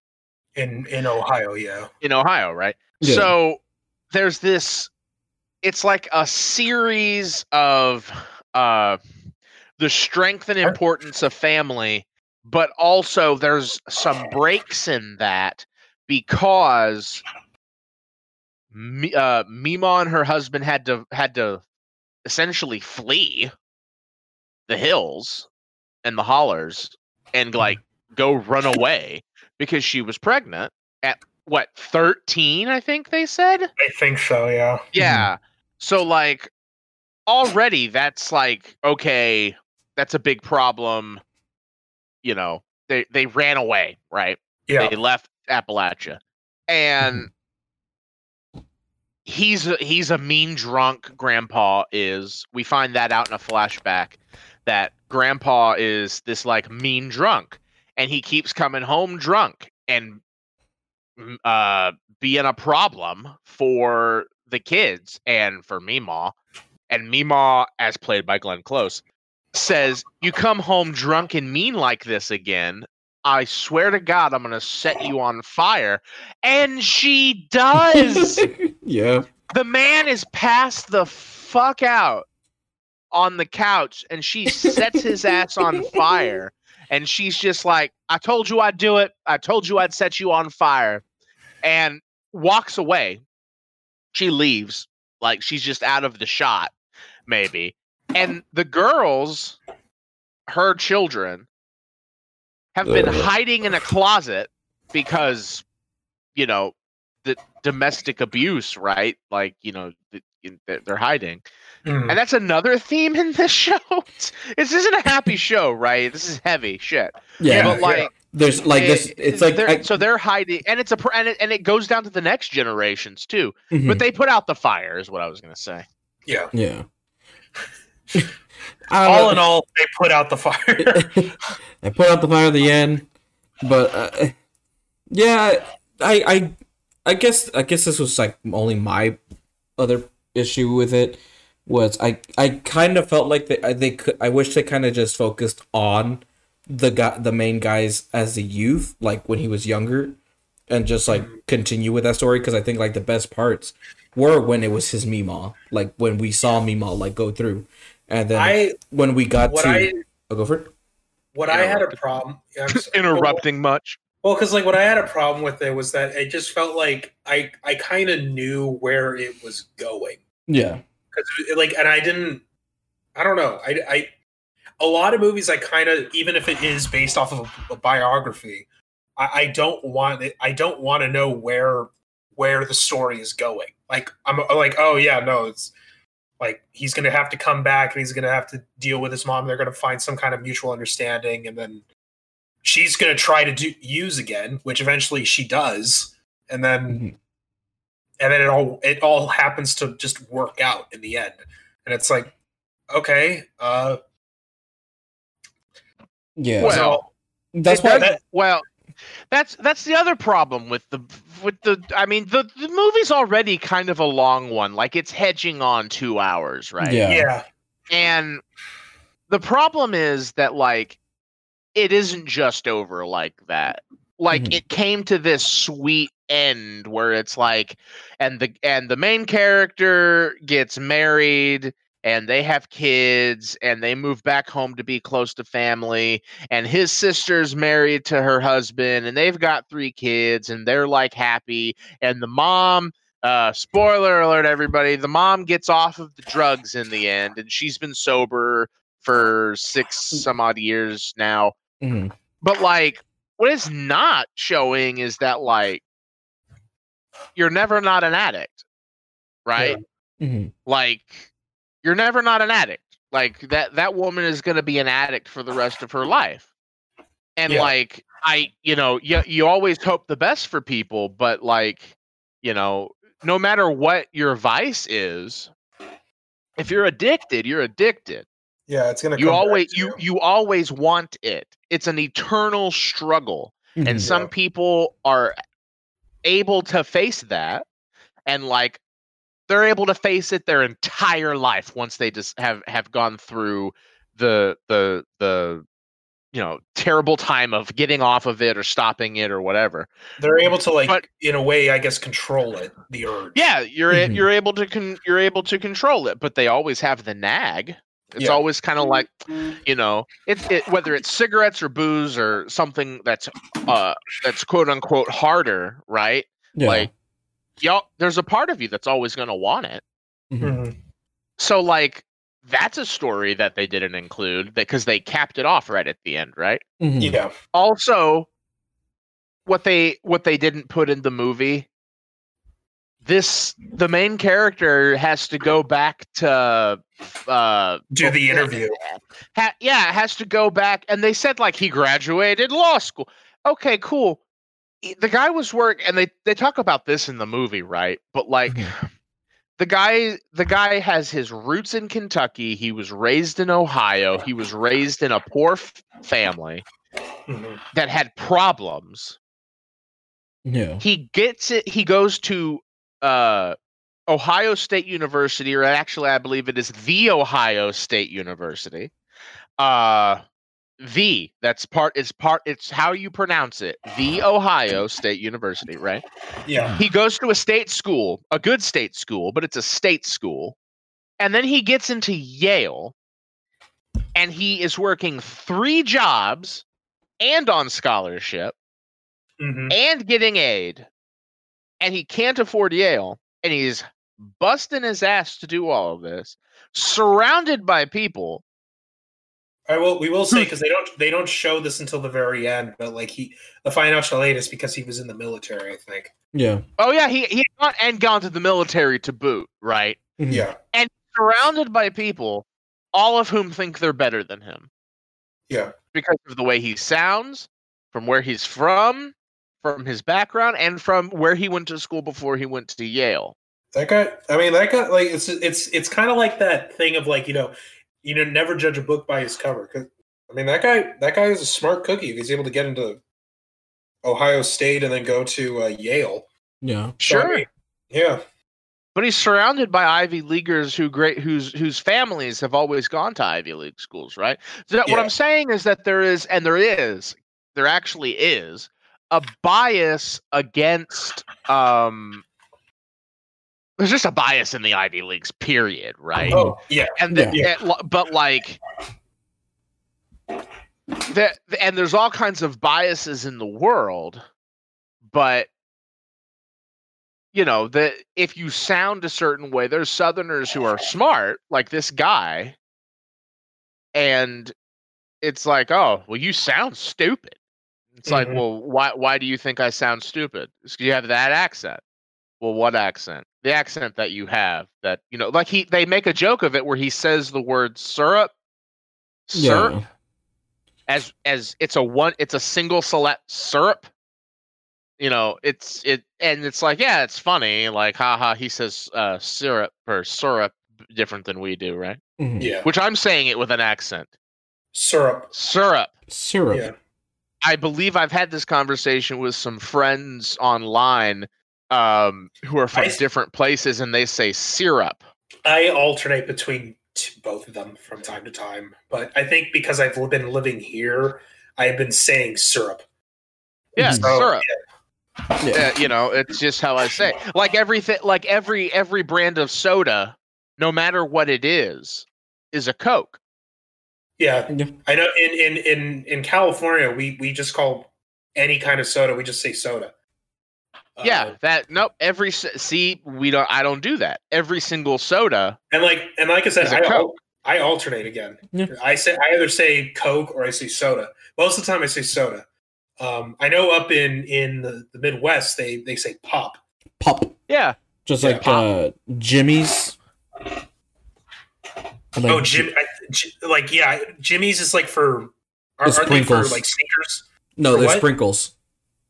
In in Ohio, yeah. In Ohio, right? Yeah. So there's this it's like a series of uh the strength and importance of family but also there's some breaks in that because uh, Mima and her husband had to had to essentially flee the hills and the hollers and like go run away because she was pregnant at what 13 I think they said I think so, yeah. yeah. So like already that's like okay, that's a big problem. You know, they they ran away, right? Yeah. They left Appalachia. And he's a, he's a mean drunk grandpa is. We find that out in a flashback that grandpa is this like mean drunk and he keeps coming home drunk and mm, uh being a problem for the kids and for Meemaw. And Meemaw, as played by Glenn Close, says, You come home drunk and mean like this again. I swear to God, I'm going to set you on fire. And she does. yeah. the man is passed the fuck out on the couch and she sets his ass on fire. And she's just like, I told you I'd do it. I told you I'd set you on fire. And walks away. She leaves. Like she's just out of the shot, maybe. And the girls, her children, have been Ugh. hiding in a closet because, you know, the domestic abuse, right? Like, you know, the, they're they're hiding. Mhm. And that's another theme in this show. this isn't a happy show, right? This is heavy shit. Yeah. but like, There's like this. It's like they're- I- so they're hiding, and it's a pr- and it, and it goes down to the next generations too. mhm. But they put out the fire, is what I was gonna say. yeah. yeah. All know. in all, they put out the fire. I put out the fire at the end, but uh, yeah, I, I, I guess, I guess this was like only my other issue with it was I, I kind of felt like they, they could, I wish they kind of just focused on the guy, the main guys as a youth, like when he was younger, and just like mm-hmm. continue with that story because I think like the best parts were when it was his Mima, like when we saw Mima like go through, and then I when we got what to I oh, go for it. what I had a problem yeah, I'm sorry. Interrupting much. Well, because like what I had a problem with it was that it just felt like I I kind of knew where it was going Yeah, because like and I didn't I don't know I I a lot of movies I kind of even if it is based off of a, a biography I, I don't want it I don't want to know where where the story is going. Like I'm like oh yeah no it's like he's gonna have to come back and he's gonna have to deal with his mom. They're gonna find some kind of mutual understanding and then she's gonna try to do use again which eventually she does. And then Mhm. and then it all it all happens to just work out in the end. And it's like okay uh yeah. Well, so that's why. that- Well, that's that's the other problem with the with the. I mean, the the movie's already kind of a long one. Like it's hedging on two hours, right? Yeah. yeah And the problem is that like it isn't just over like that. Like Mhm. it came to this sweet end where it's like and the and the main character gets married and they have kids and they move back home to be close to family and his sister's married to her husband and they've got three kids and they're like happy and the mom uh spoiler alert everybody the mom gets off of the drugs in the end and she's been sober for six some odd years now Mhm. but like what it's not showing is that like you're never not an addict right Mhm. like you're never not an addict. Like that that woman is going to be an addict for the rest of her life. And Yeah. like i you know you, you always hope the best for people but like you know no matter what your vice is if you're addicted you're addicted. Yeah it's gonna you come back always to you you. always want it. It's an eternal struggle. And mm-hmm. some people are able to face that. And like they're able to face it their entire life once they just have have gone through the the the you know terrible time of getting off of it or stopping it or whatever they're able to like But- in a way i guess control it the urge yeah you're a- Mhm. you're able to con- you're able to control it but they always have the nag it's Yeah. always kind of like you know it's it, whether it's cigarettes or booze or something that's uh that's quote unquote harder right yeah. like y'all there's a part of you that's always going to want it Mhm. so like that's a story that they didn't include because they capped it off right at the end right Mhm. yeah also what they what they didn't put in the movie this the main character has to go back to uh do the interview ha- yeah, has to go back. And they said like he graduated law school. Okay, cool. The guy was work, and they they talk about this in the movie, right? But like. The guy, the guy has his roots in Kentucky. He was raised in Ohio. He was raised in a poor f- family Mhm. that had problems. yeah. He gets it. He goes to uh, Ohio State University, or actually, I believe it is the Ohio State University. Uh, the that's part. It's part. It's how you pronounce it. The Ohio State University, right? yeah He goes to a state school, a good state school, but it's a state school, and then he gets into Yale, and he is working three jobs and on scholarship Mhm. and getting aid, and he can't afford Yale, and he's busting his ass to do all of this, surrounded by people. I will. We will say hmm. because they don't. They don't show this until the very end. But like he, the financial aid is because he was in the military. I think. Yeah. Oh yeah, he he had gone and gone to the military to boot, right? Mm-hmm. Yeah. And Surrounded by people, all of whom think they're better than him Yeah. because of the way he sounds, from where he's from, from his background, and from where he went to school before he went to Yale. That guy. I mean, that guy. Like it's it's it's kind of like that thing of like you know, you know, never judge a book by his cover. 'Cause, I mean, that guy. That guy is a smart cookie. If he's able to get into Ohio State and then go to uh, Yale. Yeah. So, I Sure. mean, yeah. But he's surrounded by Ivy Leaguers who great whose whose families have always gone to Ivy League schools, right? So that, what I'm saying is that there is, and there is, there actually is a bias against um there's just a bias in the Ivy Leagues, period, right? Oh yeah, and the, Yeah. it- but like that and there's all kinds of biases in the world but you know that if you sound a certain way there's southerners who are smart like this guy and it's like oh well you sound stupid it's like Mhm. well why why do you think i sound stupid It's 'cause you have that accent well what accent the accent that you have that you know like he they make a joke of it where he says the word syrup syrup Yeah. as as it's a one it's a single select syrup you know it's it and it's like yeah it's funny like haha he says uh syrup or syrup different than we do right Mhm. yeah. which i'm saying it with an accent Syrup. syrup Syrup. Yeah. i believe i've had this conversation with some friends online um who are from I s- different places and they say syrup I alternate between t- both of them from time to time, but I think because I've been living here, I've been saying syrup. yeah So, syrup Yeah. Uh, you know, it's just how I say. it. Like everything, like every every brand of soda, no matter what it is, is a Coke. Yeah, Yeah. I know. In in in in California, we we just call any kind of soda. We just say soda. Yeah, Uh, that nope. Every see, we don't. I don't do that. Every single soda. and like and like I said, Is a I al- Coke. I alternate again. Yeah. I say I either say Coke or I say soda. Most of the time, I say soda. Um, I know up in in the, the Midwest, they they say pop. Pop. Yeah, Just Yeah. like uh Jimmy's. Like, oh, Jim, I, J- like yeah, Jimmy's is like for are, aren't they for sprinkles. like sneakers? No, for they're what? sprinkles.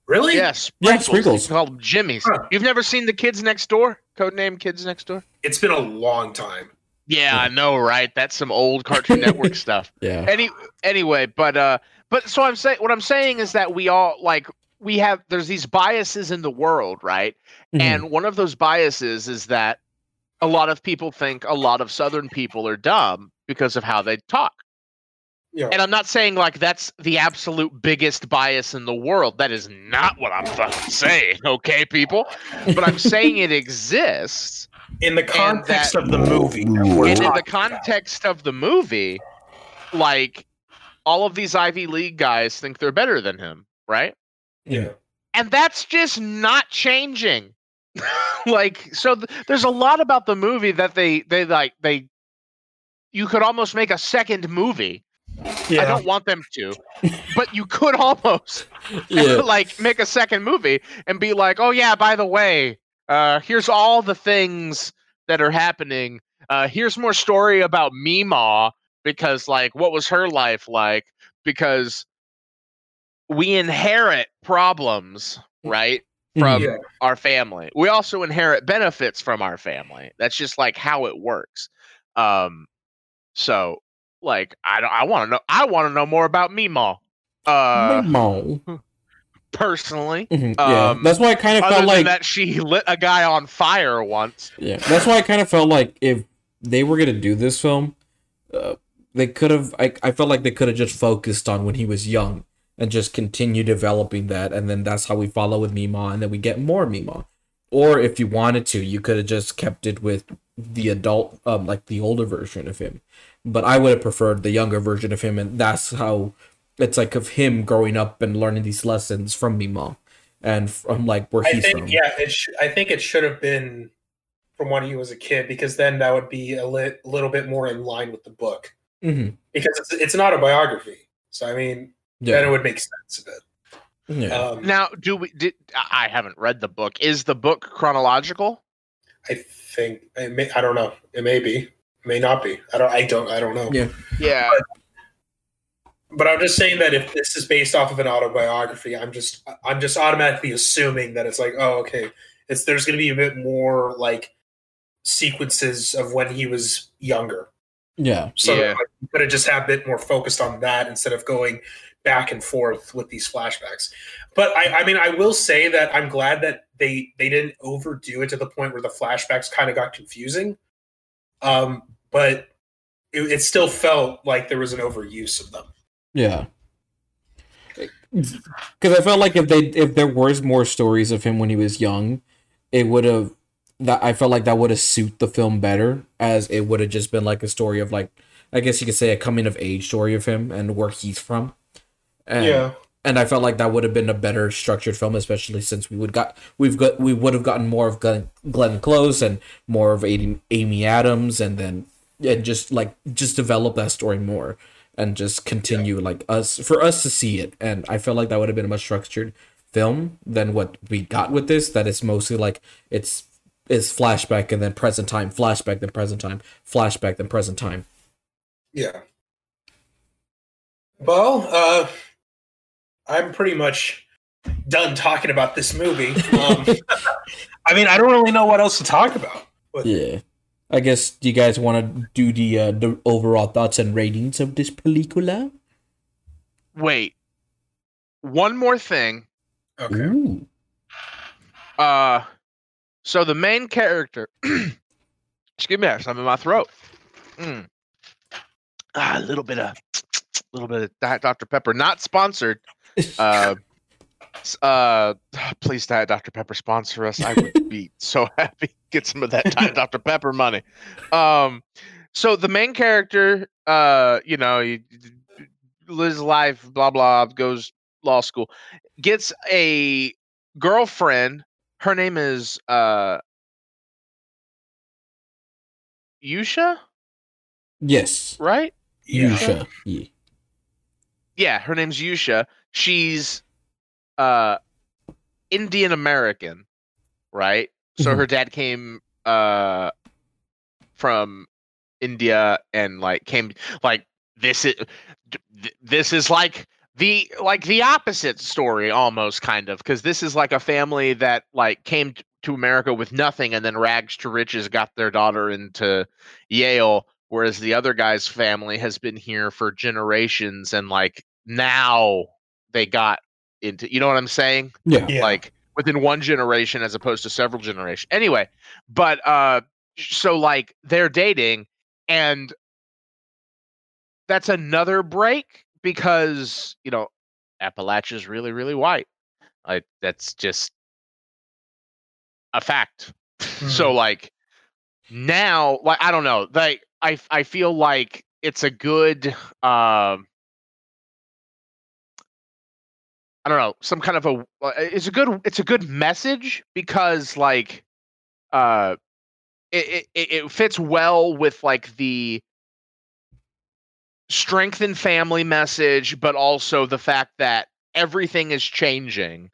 Really? yeah, Yeah, sprinkles. sprinkles. They call them Jimmy's. Huh. You've never seen the Kids Next Door? Codename Kids Next Door. It's been a long time. Yeah, I know, right? That's some old Cartoon Network stuff. Yeah. any anyway but uh but so i'm saying what i'm saying is that we all like we have there's these biases in the world right Mhm. and one of those biases is that a lot of people think a lot of southern people are dumb because of how they talk Yeah. and i'm not saying like that's the absolute biggest bias in the world that is not what i'm fucking saying okay people but i'm saying it exists in the context that- of the movie. and in the context of the movie, like all of these Ivy League guys think they're better than him, right? yeah. And that's just not changing. like, so th- there's a lot about the movie that they they like they. You could almost make a second movie. I don't want them to, but you could almost Yeah. like make a second movie and be like, oh yeah, by the way, uh, here's all the things that are happening. Uh, here's more story about Mima because like what was her life like? Because we inherit problems, right? From Yeah. our family. We also inherit benefits from our family. That's just like how it works. Um, so like I don't I want to know I want to know more about Meemaw. Uh, personally. Mhm, yeah. um, That's why I kind of felt like that, she lit a guy on fire once. Yeah, that's why I kind of felt like if they were gonna do this film, uh, they could have. I I felt like they could have just focused on when he was young and just continue developing that, and then that's how we follow with Mima, and then we get more Mima. Or if you wanted to, you could have just kept it with the adult, um, like the older version of him. But I would have preferred the younger version of him, and that's how it's like of him growing up and learning these lessons from Mima, and from like where I he's think from. yeah, it sh- I think it should have been from when he was a kid because then that would be a li- little bit more in line with the book hmm because it's, it's an autobiography. So I mean, then it would make sense a bit. Yeah. Um, Now, do we? Did I I haven't read the book? Is the book chronological? I think it may, I don't know. It may be, it may not be. I don't. I don't. I don't know. Yeah. Yeah. But I'm just saying that if this is based off of an autobiography, I'm just I'm just automatically assuming that it's like, oh, okay, it's there's going to be a bit more like sequences of when he was younger. Yeah. So Yeah. like, you could have just had a bit more focused on that instead of going back and forth with these flashbacks. But I, I mean, I will say that I'm glad that they they didn't overdo it to the point where the flashbacks kind of got confusing. Um, but it, it still felt like there was an overuse of them. Yeah. because I felt like if they if there was more stories of him when he was young, it would have that I felt like that would have suit the film better as it would have just been like a story of like I guess you could say a coming of age story of him and where he's from. And, yeah. and I felt like that would have been a better structured film, especially since we would got we've got we would have gotten more of Glenn, Glenn Close and more of Amy, Amy Adams, and then and just like just develop that story more and just continue like us for us to see it. And I felt like that would have been a much structured film than what we got with this. That it's mostly like it's it's flashback and then present time, flashback then present time, flashback then present time. Yeah. Well, uh, I'm pretty much done talking about this movie. Um, I mean, I don't really know what else to talk about. But Yeah. I guess do you guys want to do the uh, the overall thoughts and ratings of this película? Wait. One more thing. okay. Ooh. Uh so the main character excuse me, I'm in my throat. Mm. Ah, a little bit of a little bit of Diet Dr. Pepper. Not sponsored. Uh s- uh please Diet Dr. Pepper sponsor us. I would be so happy. Get some of that Diet Dr. Pepper money. Um so the main character, uh, you know, he lives life, blah blah, goes law school, gets a girlfriend. Her name is uh Yusha, Yes. right? Yusha. Yeah. Yeah, her name's Yusha. She's uh Indian American, right? So Mhm. her dad came uh from India and like came like this is this is like the like the opposite story almost kind of because this is like a family that like came to America with nothing and then rags to riches got their daughter into Yale whereas the other guy's family has been here for generations and like now they got into you know what I'm saying Yeah. Yeah. like within one generation as opposed to several generations. Anyway, but uh so like they're dating and that's another break because, you know, Appalachia's really really white. Like that's just a fact. So like now like I don't know, like I I feel like it's a good um I don't know, some kind of a uh, it's a good it's a good message because like uh it it, it fits well with like the strengthen family message but also the fact that everything is changing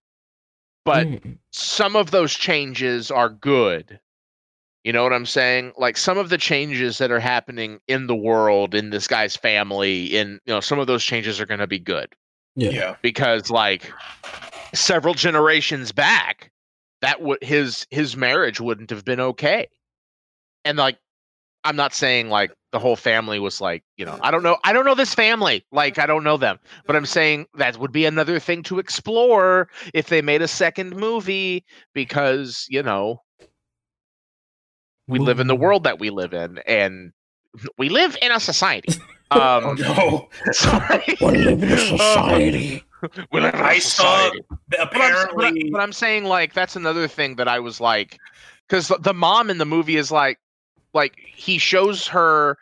but Mm. some of those changes are good. You know what I'm saying? Like some of the changes that are happening in the world, in this guy's family, in you know, some of those changes are going to be good yeah. Yeah. because like several generations back, that would his his marriage wouldn't have been okay. And like I'm not saying like the whole family was like, you know, I don't know, I don't know this family, like I don't know them, but I'm saying that would be another thing to explore if they made a second movie because, you know, we live in the world that we live in and we live in a society. Oh Um no. sorry. We live in a society. we live in a I saw- society. But I'm, but, I, Apparently, but I'm saying like that's another thing that I was like, because the mom in the movie is like, like he shows her,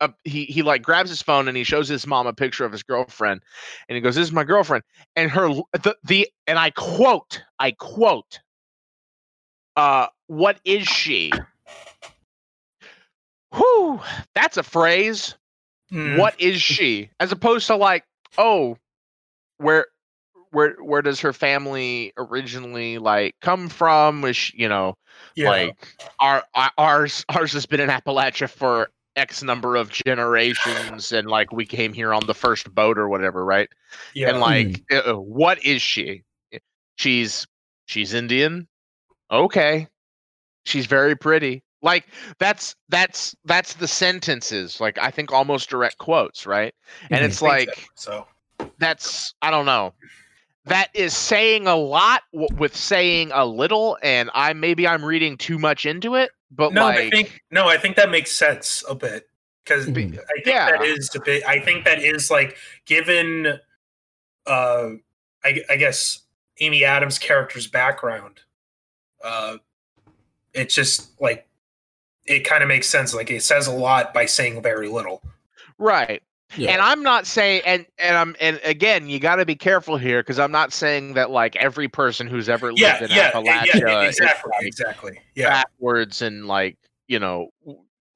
a, he he like grabs his phone and he shows his mom a picture of his girlfriend, and he goes, "This is my girlfriend," and her the the and I quote, I quote, uh, what is she? Whew, that's a phrase mm, what is she? As opposed to like oh where where where does her family originally like come from? Which you know yeah. like our, our ours ours has been in appalachia for x number of generations and like we came here on the first boat or whatever right? Yeah. and like uh, what is she? She's she's indian? Okay. She's very pretty like that's that's that's the sentences like i think almost direct quotes right and Mhm. it's like so. that's i don't know that is saying a lot w- with saying a little and i maybe i'm reading too much into it but No, like I think no, I think that makes sense a bit because. I think Yeah. that is a bit. I think that is like given uh, I, I guess Amy Adams' character's background, uh, it's just like it kind of makes sense. Like it says a lot by saying very little. Right. Yeah. And I'm not saying and and I'm and again, you got to be careful here because I'm not saying that like every person who's ever lived Yeah, in yeah, Appalachia yeah, yeah, is, exactly, like, exactly. Yeah, backwards and like you know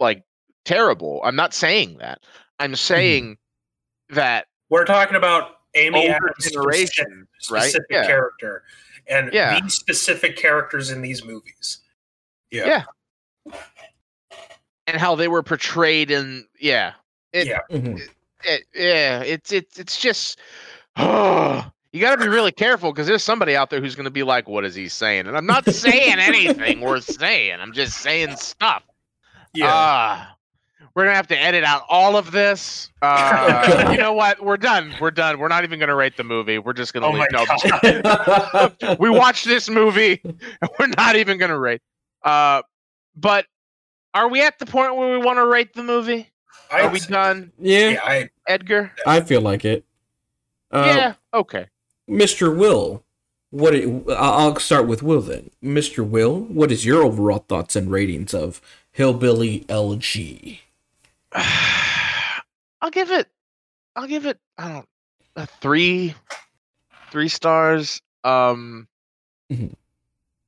like terrible. I'm not saying that. I'm saying mm-hmm. that we're talking about Amy older Adams' specific, generation, right? specific Yeah. character, and Yeah. these specific characters in these movies. Yeah, Yeah. And how they were portrayed and yeah it, Yeah. Mhm. it- yeah it's it's it's just you got to be really careful because there's somebody out there who's going to be like what is he saying and i'm not saying anything worth saying i'm just saying stuff yeah. Ah, we're gonna have to edit out all of this. Uh, you know what? We're done. We're done. We're not even gonna rate the movie. We're just gonna oh leave. my No, god! we watched this movie. And we're not even gonna rate. Uh, but are we at the point where we want to rate the movie? I, Are we done, yeah, Yeah, I, Edgar? I feel like it. Uh, yeah. Okay. Mr. Will, what? i- I'll start with Will then. Mr. Will, what is your overall thoughts and ratings of Hillbilly Elegy? I'll give it. I'll give it. I don't. A three. Three stars. Um. Mhm.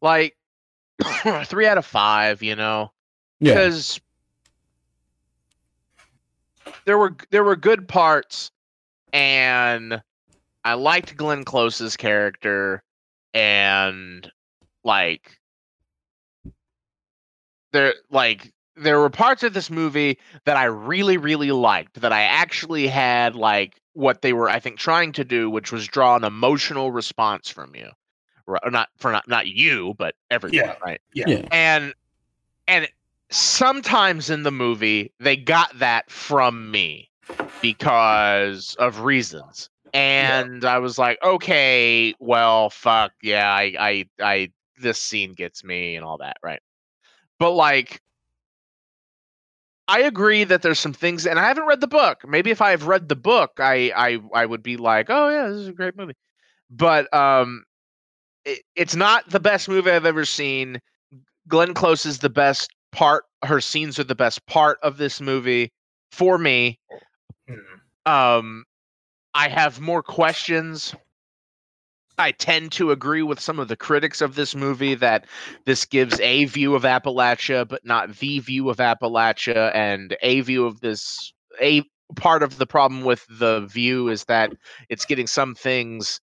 Like three out of five. You know. Yeah, because there were there were good parts and I liked Glenn Close's character and like there like there were parts of this movie that I really really liked that I actually had like what they were I think trying to do which was draw an emotional response from you. Right, or not for not not you but everyone, Yeah. right? yeah. Yeah. and and sometimes in the movie they got that from me because of reasons. And i was like okay well fuck yeah i i i this scene gets me and all that right? But like i agree that there's some things and i haven't read the book. Maybe if i've read the book i i i would be like oh yeah this is a great movie. But um it, it's not the best movie i've ever seen. Glenn Close is the best part. Her scenes are the best part of this movie for me. Mhm. Um, I have more questions. I tend to agree with some of the critics of this movie that this gives a view of Appalachia, but not the view of Appalachia, and a view of this. A part of the problem with the view is that it's getting some things.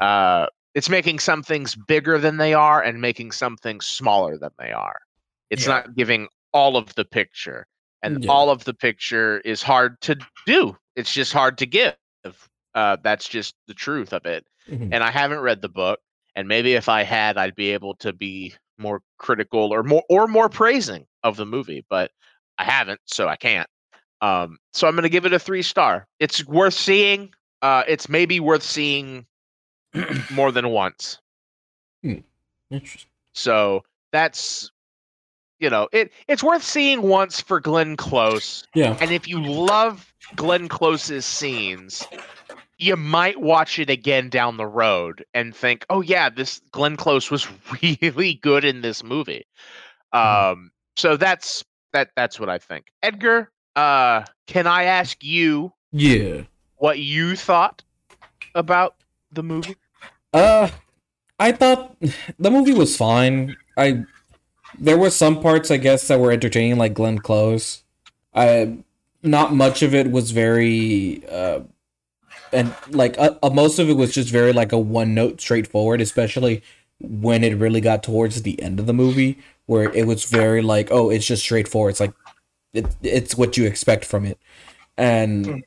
Uh, it's making some things bigger than they are and making some things smaller than they are. It's Yeah. not giving all of the picture, and Yeah. all of the picture is hard to do. It's just hard to give. Uh, that's just the truth of it. Mhm. And I haven't read the book, and maybe if I had, I'd be able to be more critical or more or more praising of the movie. But I haven't, so I can't. Um, so I'm going to give it a three star. It's worth seeing. Uh, it's maybe worth seeing more than once. Interesting. So that's you know it. It's worth seeing once for Glenn Close, Yeah, and if you love Glenn Close's scenes, you might watch it again down the road and think, "Oh yeah, this Glenn Close was really good in this movie." Um, so that's that. That's what I think. Edgar, uh, can I ask you yeah. what you thought about the movie? Uh, I thought the movie was fine. I there were some parts I guess that were entertaining, like Glenn Close. I not much of it was very uh, and like uh, uh, most of it was just very like a one note straightforward, especially when it really got towards the end of the movie, where it was very like, oh, it's just straightforward. It's like it, it's what you expect from it, and.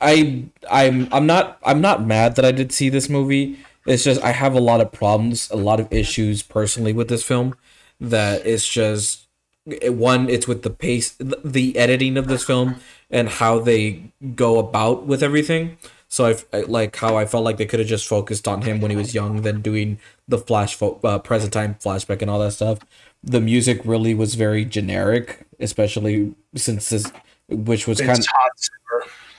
I I'm I'm not I'm not mad that I did see this movie. It's just I have a lot of problems, a lot of issues personally with this film. That it's just one, it's with the pace, the editing of this film, and how they go about with everything. So I f- I like how I felt like they could have just focused on him when he was young, than doing the flash fo- uh, present time flashback and all that stuff. The music really was very generic, especially since this, which was kind of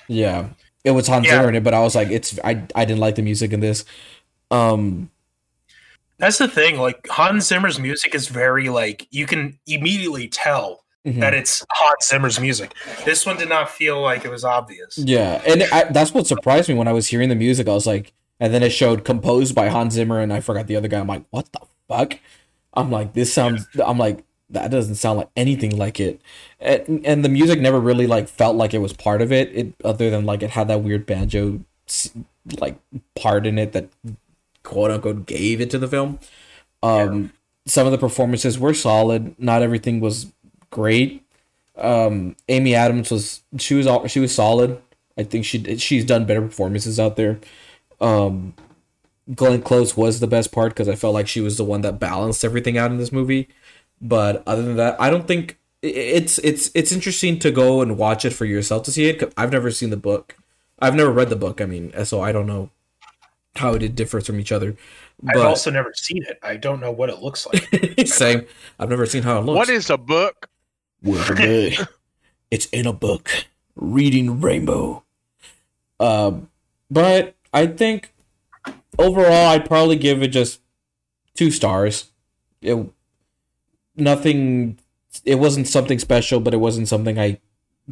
yeah. it was Hans Yeah. Zimmer in it, but I was like, it's I I didn't like the music in this. Um, That's the thing. Like Hans Zimmer's music is very like you can immediately tell mhm. that it's Hans Zimmer's music. This one did not feel like it was obvious. Yeah, and I, that's what surprised me when I was hearing the music. I was like, and then it showed composed by Hans Zimmer, and I forgot the other guy. I'm like, what the fuck? I'm like, this sounds. I'm like, that doesn't sound like anything like it. And, and the music never really like felt like it was part of it. It other than like it had that weird banjo like part in it that quote unquote gave it to the film. Um, some of the performances were solid. Not everything was great. Um, Amy Adams was she was all she was solid. I think she she's done better performances out there. Um, Glenn Close was the best part because I felt like she was the one that balanced everything out in this movie. But other than that, I don't think it's it's it's interesting to go and watch it for yourself to see it. I've never seen the book. I've never read the book. I mean, so I don't know how it differs from each other. But, I've also never seen it. I don't know what it looks like. same. I've never seen how it looks. What is a book? Where's a book? it's in a book. Reading Rainbow. Um, but I think overall, I'd probably give it just two stars. It nothing. It wasn't something special, but it wasn't something I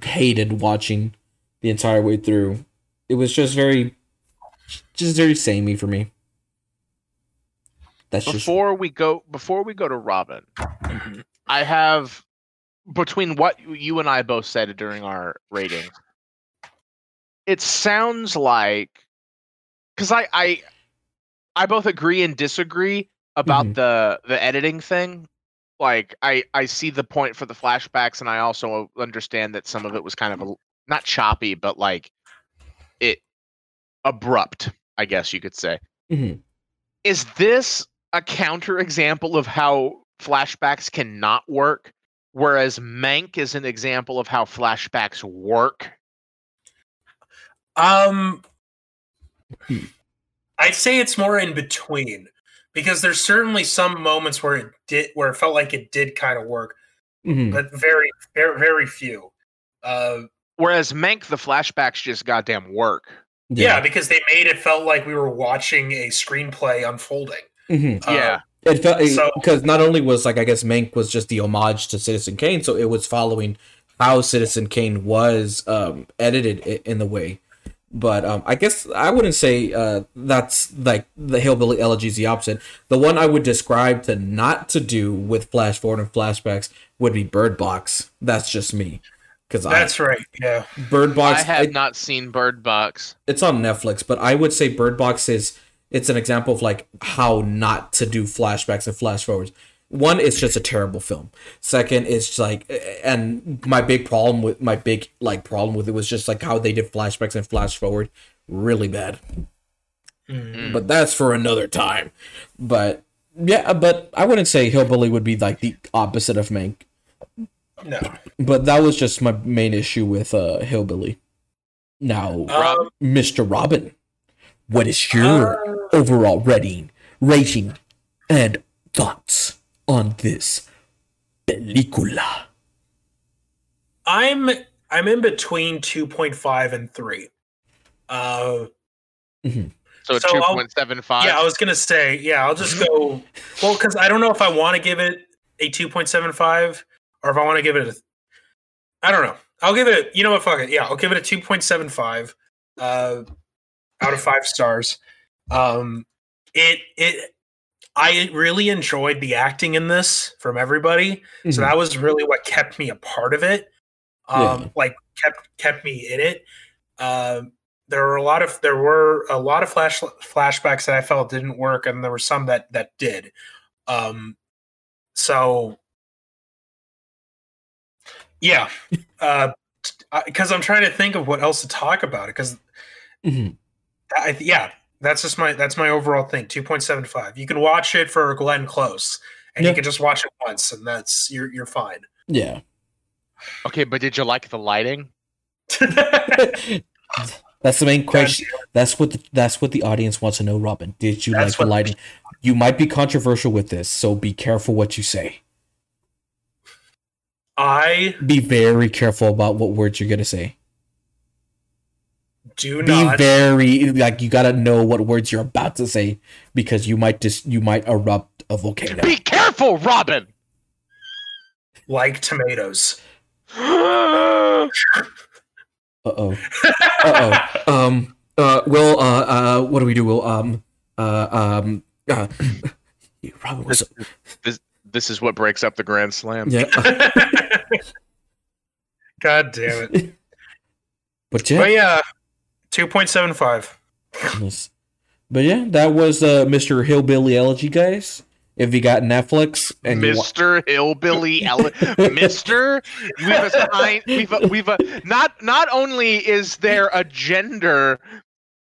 hated watching the entire way through. It was just very, just very samey for me. That's just Before we go, before we go to Robin, I have between what you and I both said during our rating. It sounds like because I I I both agree and disagree about Mhm. the the editing thing. Like I I see the point for the flashbacks, and I also understand that some of it was kind of a, not choppy, but like it abrupt. I guess you could say. Mhm. Is this a counter example of how flashbacks cannot work, whereas Mank is an example of how flashbacks work? Um, Hmm. I'd say it's more in between because there's certainly some moments where it did, where it felt like it did kind of work, Mhm. but very, very, very few. Uh, Whereas Mank, the flashbacks just goddamn work. Yeah. because they made it felt like we were watching a screenplay unfolding. Mhm. Uh, yeah, It felt So- because not only was like I guess Mank was just the homage to Citizen Kane, so it was following how Citizen Kane was um, edited in the way. But um, I guess I wouldn't say uh, that's like the Hillbilly Elegy is the opposite. The one I would describe to not to do with flash forward and flashbacks would be Bird Box. That's just me, because I That's right. Yeah. Bird Box. I have I- not seen Bird Box. it's on Netflix, but I would say Bird Box is it's an example of like how not to do flashbacks and flash forwards. One, it's just a terrible film. Second, it's like, and my big problem with my big like problem with it was just like how they did flashbacks and flash forward, really bad. Mm. But that's for another time. But yeah, but I wouldn't say Hillbilly would be like the opposite of Mank. No. But that was just my main issue with uh Hillbilly. Now, Um, Mr. Robin, what is your uh, overall rating, rating, and thoughts on this película? I'm I'm in between 2.5 and 3. Uh So, So two I'll- point seven five. yeah, I was going to say, yeah, I'll just go well cuz I don't know if I want to give it a 2.75 or if I want to give it a I don't know. I'll give it you know what fuck it. Yeah, I'll give it a 2.75 uh out of 5 stars. Um it it I really enjoyed the acting in this from everybody. So Mhm. that was really what kept me a part of it. Um, Yeah. like kept kept me in it. Um, there were a lot of there were a lot of flash flashbacks that I felt didn't work, and there were some that that did. Um, so yeah, uh, because I'm trying to think of what else to talk about it. Because Mhm. Yeah, that's just my that's my overall thing. Two point seven five. You can watch it for Glenn Close, and Yeah. you can just watch it once, and that's you're you're fine. Yeah. Okay, but did you like the lighting? That's the main question. That's what the, that's what the audience wants to know, Robin. Did you That's like the lighting? You might be controversial with this, so be careful what you say. I Be very careful about what words you're gonna say. Do be not. very like you gotta know what words you're about to say because you might just you might erupt a volcano. Be careful, Robin. like tomatoes. Uh oh. Uh oh. Um. Uh. Will. Uh. Uh. What do we do? Will. Um. Uh. Um. Uh. Robin was. This is what breaks up the Grand Slam. Yeah. God damn it. but yeah. But yeah, two point seven five. Yes. But yeah, that was uh, Mr. Hillbilly Elegy, guys. If you got Netflix and you wa- Mr. Hillbilly, Ele- Mr. We've assigned, we've a, we've a, not not only is there a gender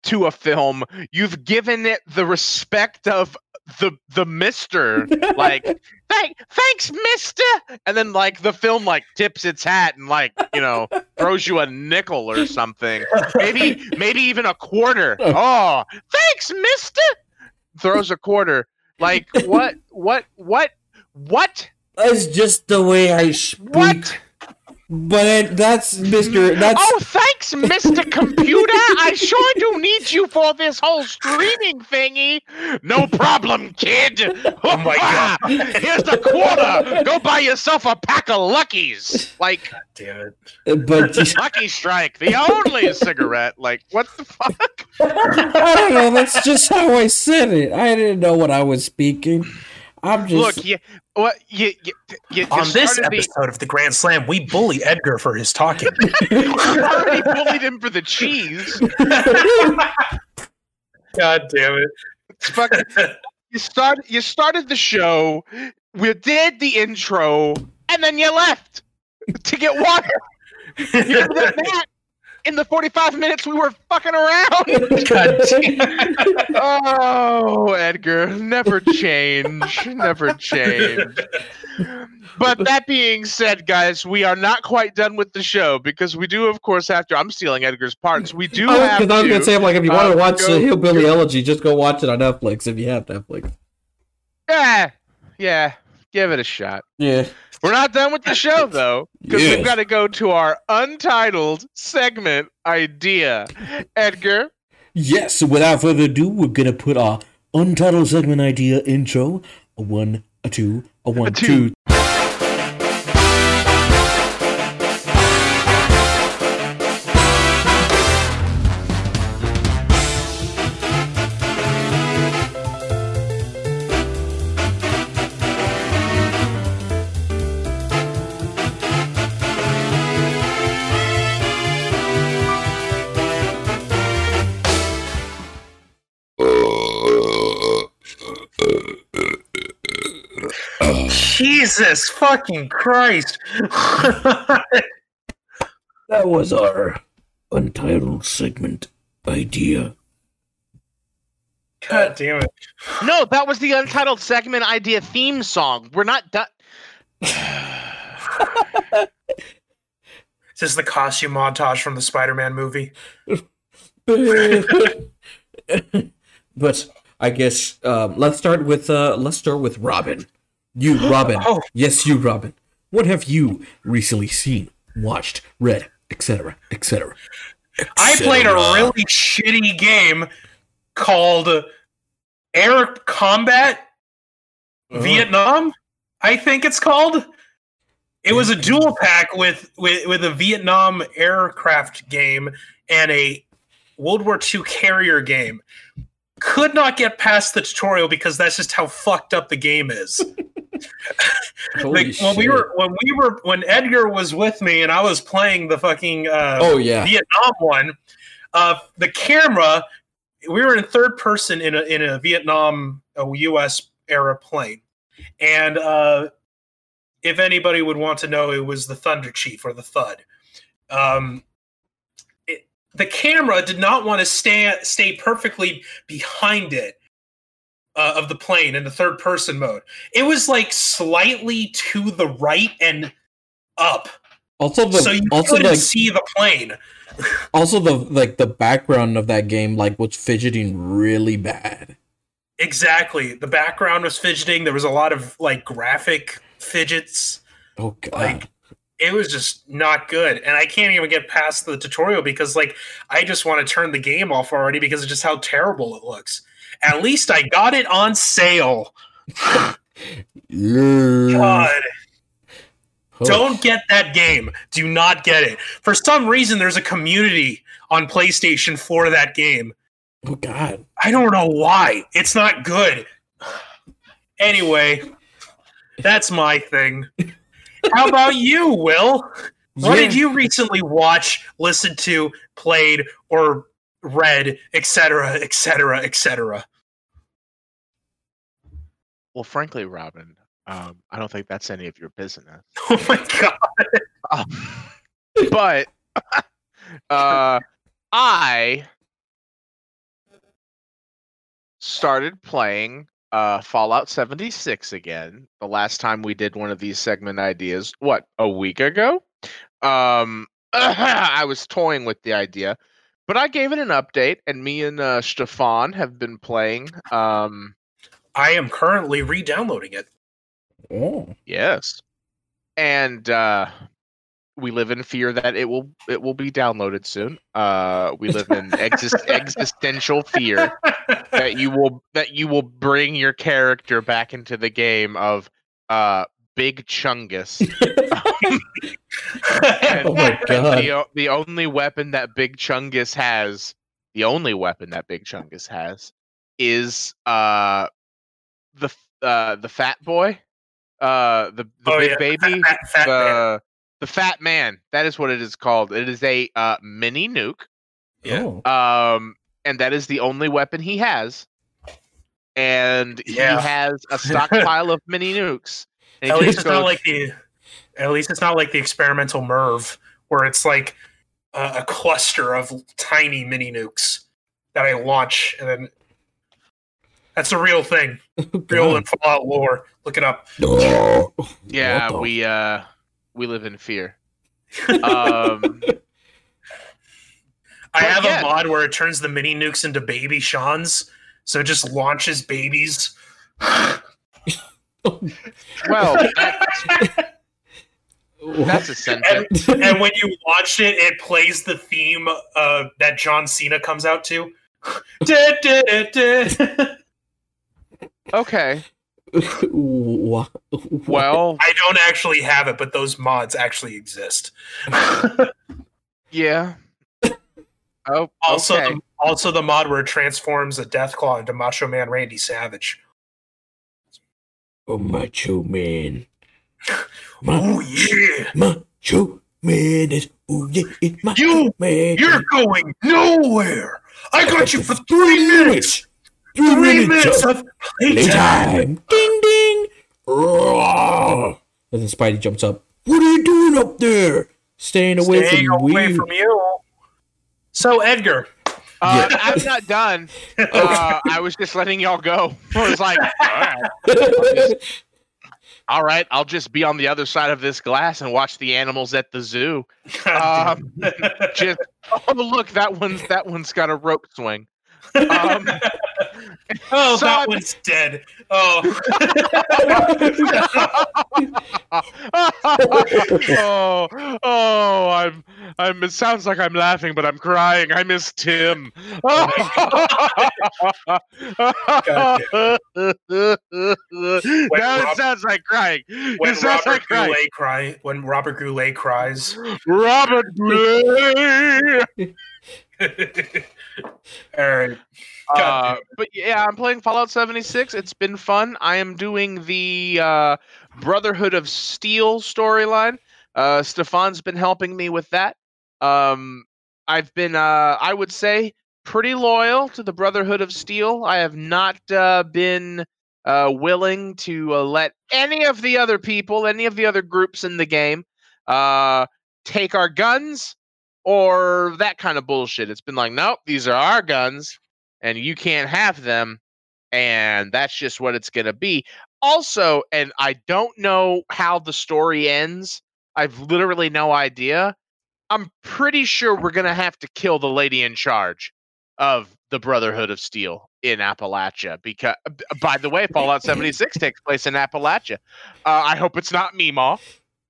to a film, you've given it the respect of the the Mister. Like, thank, thanks, Mister. And then like the film like tips its hat and like you know throws you a nickel or something. Maybe maybe even a quarter. Oh, thanks, Mister. Throws a quarter. Like what? What? What? What? That's just the way I speak. What? But it, that's Mr. Oh, that's Oh, thanks, Mr. Computer. I sure do need you for this whole streaming thingy. No problem, kid. Oh my God. Here's the quarter. Go buy yourself a pack of Luckies. Like god Damn it. but Lucky Strike, the only cigarette. Like what the fuck? I don't know. That's just how I said it. I didn't know what I was speaking. I'm just Look, you, what you, you, you, you On this started the- episode of the Grand Slam, we bully Edgar for his talking. you already bullied him for the cheese. God damn it. It's fucking you start you started the show, we did the intro, and then you left to get water. You did that in the 45 minutes we were fucking around. God damn oh, Edgar, never change. Never change. But that being said, guys, we are not quite done with the show because we do, of course, have to. I'm stealing Edgar's parts. We do I was, have 'cause I was gonna say, like, if you want uh, to watch go- the Hillbilly Elegy, just go watch it on Netflix if you have Netflix. yeah, yeah, give it a shot. Yeah. We're not done with the show though, because Yes. we've got to go to our untitled segment idea. Edgar, Yes. So without further ado, we're gonna put our untitled segment idea intro. A one, a two, a one, two. two. Jesus fucking Christ. That was our untitled segment idea. God damn it. no, that was the untitled segment idea theme song. We're not done. Is this the costume montage from the Spider Man movie? but I guess um, let's start with uh, let's start with Robin. You, Robin. Oh. Yes, you, Robin. What have you recently seen, watched, read, etc., etc.? I played a really shitty game called Air Combat uh-huh. Vietnam. I think it's called. It was a mm-hmm. dual pack with, with with a Vietnam aircraft game and a World War II carrier game. Could not get past the tutorial because that's just how fucked up the game is. Like when we were when we were when Edgar was with me and I was playing the fucking uh, Oh yeah. Vietnam one, uh, the camera, we were in third person in a in a Vietnam a U.S. era plane, and uh, if anybody would want to know, it was the Thunderchief or the Thud. Um, it, the camera did not want to stay stay perfectly behind it. Uh, of the plane in the third person mode, it was like slightly to the right and up, Also the so you also couldn't like see the plane. also the like the background of that game like was fidgeting really bad. Exactly. The background was fidgeting. There was a lot of like graphic fidgets. Oh god. Like it was just not good. And I can't even get past the tutorial because like I just want to turn the game off already because of just how terrible it looks. At least I got it on sale. God, Oh, don't get that game. Do not get it. For some reason, there's a community on PlayStation for that game. Oh God. I don't know why. It's not good. Anyway, that's my thing. How about you, Will? What did you recently watch, listen to, played, or read, etc., etc., etc.? Well, frankly, Robin, um, I don't think that's any of your business. Oh my god! Um, but uh, I started playing uh, Fallout 76 again. The last time we did one of these segment ideas, what a week ago. Um, I was toying with the idea, but I gave it an update, and me and uh, Stefan have been playing. Um, I am currently re-downloading it. Oh. Yes. And uh we live in fear that it will it will be downloaded soon. Uh we live in exist- existential fear that you will that you will bring your character back into the game of uh Big Chungus. And- Oh my God. The, the only weapon that Big Chungus has, the only weapon that Big Chungus has is uh the uh the fat boy. Uh the, the Oh, big yeah, baby Fat, fat man. the the fat man. That is what it is called. It is a uh, mini nuke, Yeah. Oh. um, and that is the only weapon he has. And Yeah. he has a stockpile of mini nukes. At least just it's not like the. At least it's not like the experimental MIRV, where it's like a, a cluster of tiny mini nukes that I launch, and then that's a real thing, real in Fallout lore. Look it up. Yeah, we uh, we live in fear. Um, I have yeah. a mod where it turns the mini nukes into baby Sean's, so it just launches babies. well, that, that's a sentence. and when you watch it, it plays the theme uh, that John Cena comes out to. Da, da, da, da. Okay. Wha- Well, I don't actually have it, but those mods actually exist. yeah. Oh, also, okay. the, also the mod where it transforms a Deathclaw into Macho Man Randy Savage. Oh, macho man. Ma- Oh yeah, macho man is oh yeah, it's macho You- man. you're going nowhere. I got you for three minutes. Three, Three minutes minutes of of playtime. playtime. Ding ding. Roar. And then Spidey jumps up. What are you doing up there? Staying away Staying from away we. from you. So Edgar, Uh, I'm not done. Uh, I was just letting y'all go. I was like, all right. all right, I'll just be on the other side of this glass and watch the animals at the zoo. Um, just oh look, that one's that one's got a rope swing. Um, oh, so that I- one's dead. Oh, oh, oh, I'm, I'm. It sounds like I'm laughing, but I'm crying. I miss Tim. Now it sounds like crying. when Robert like crying. Goulet cry, when Robert Goulet cries. Robert Gray. All right. Uh, but yeah, I'm playing Fallout 76. It's been fun. I am doing the uh, Brotherhood of Steel storyline. Uh, Stefan's been helping me with that. Um, I've been, uh, I would say, pretty loyal to the Brotherhood of Steel. I have not uh, been uh, willing to uh, let any of the other people, any of the other groups in the game, uh, take our guns or that kind of bullshit. It's been like, nope, these are our guns and you can't have them and that's just what it's going to be also and i don't know how the story ends i've literally no idea i'm pretty sure we're going to have to kill the lady in charge of the brotherhood of steel in appalachia because by the way fallout 76 takes place in appalachia uh, i hope it's not Meemaw.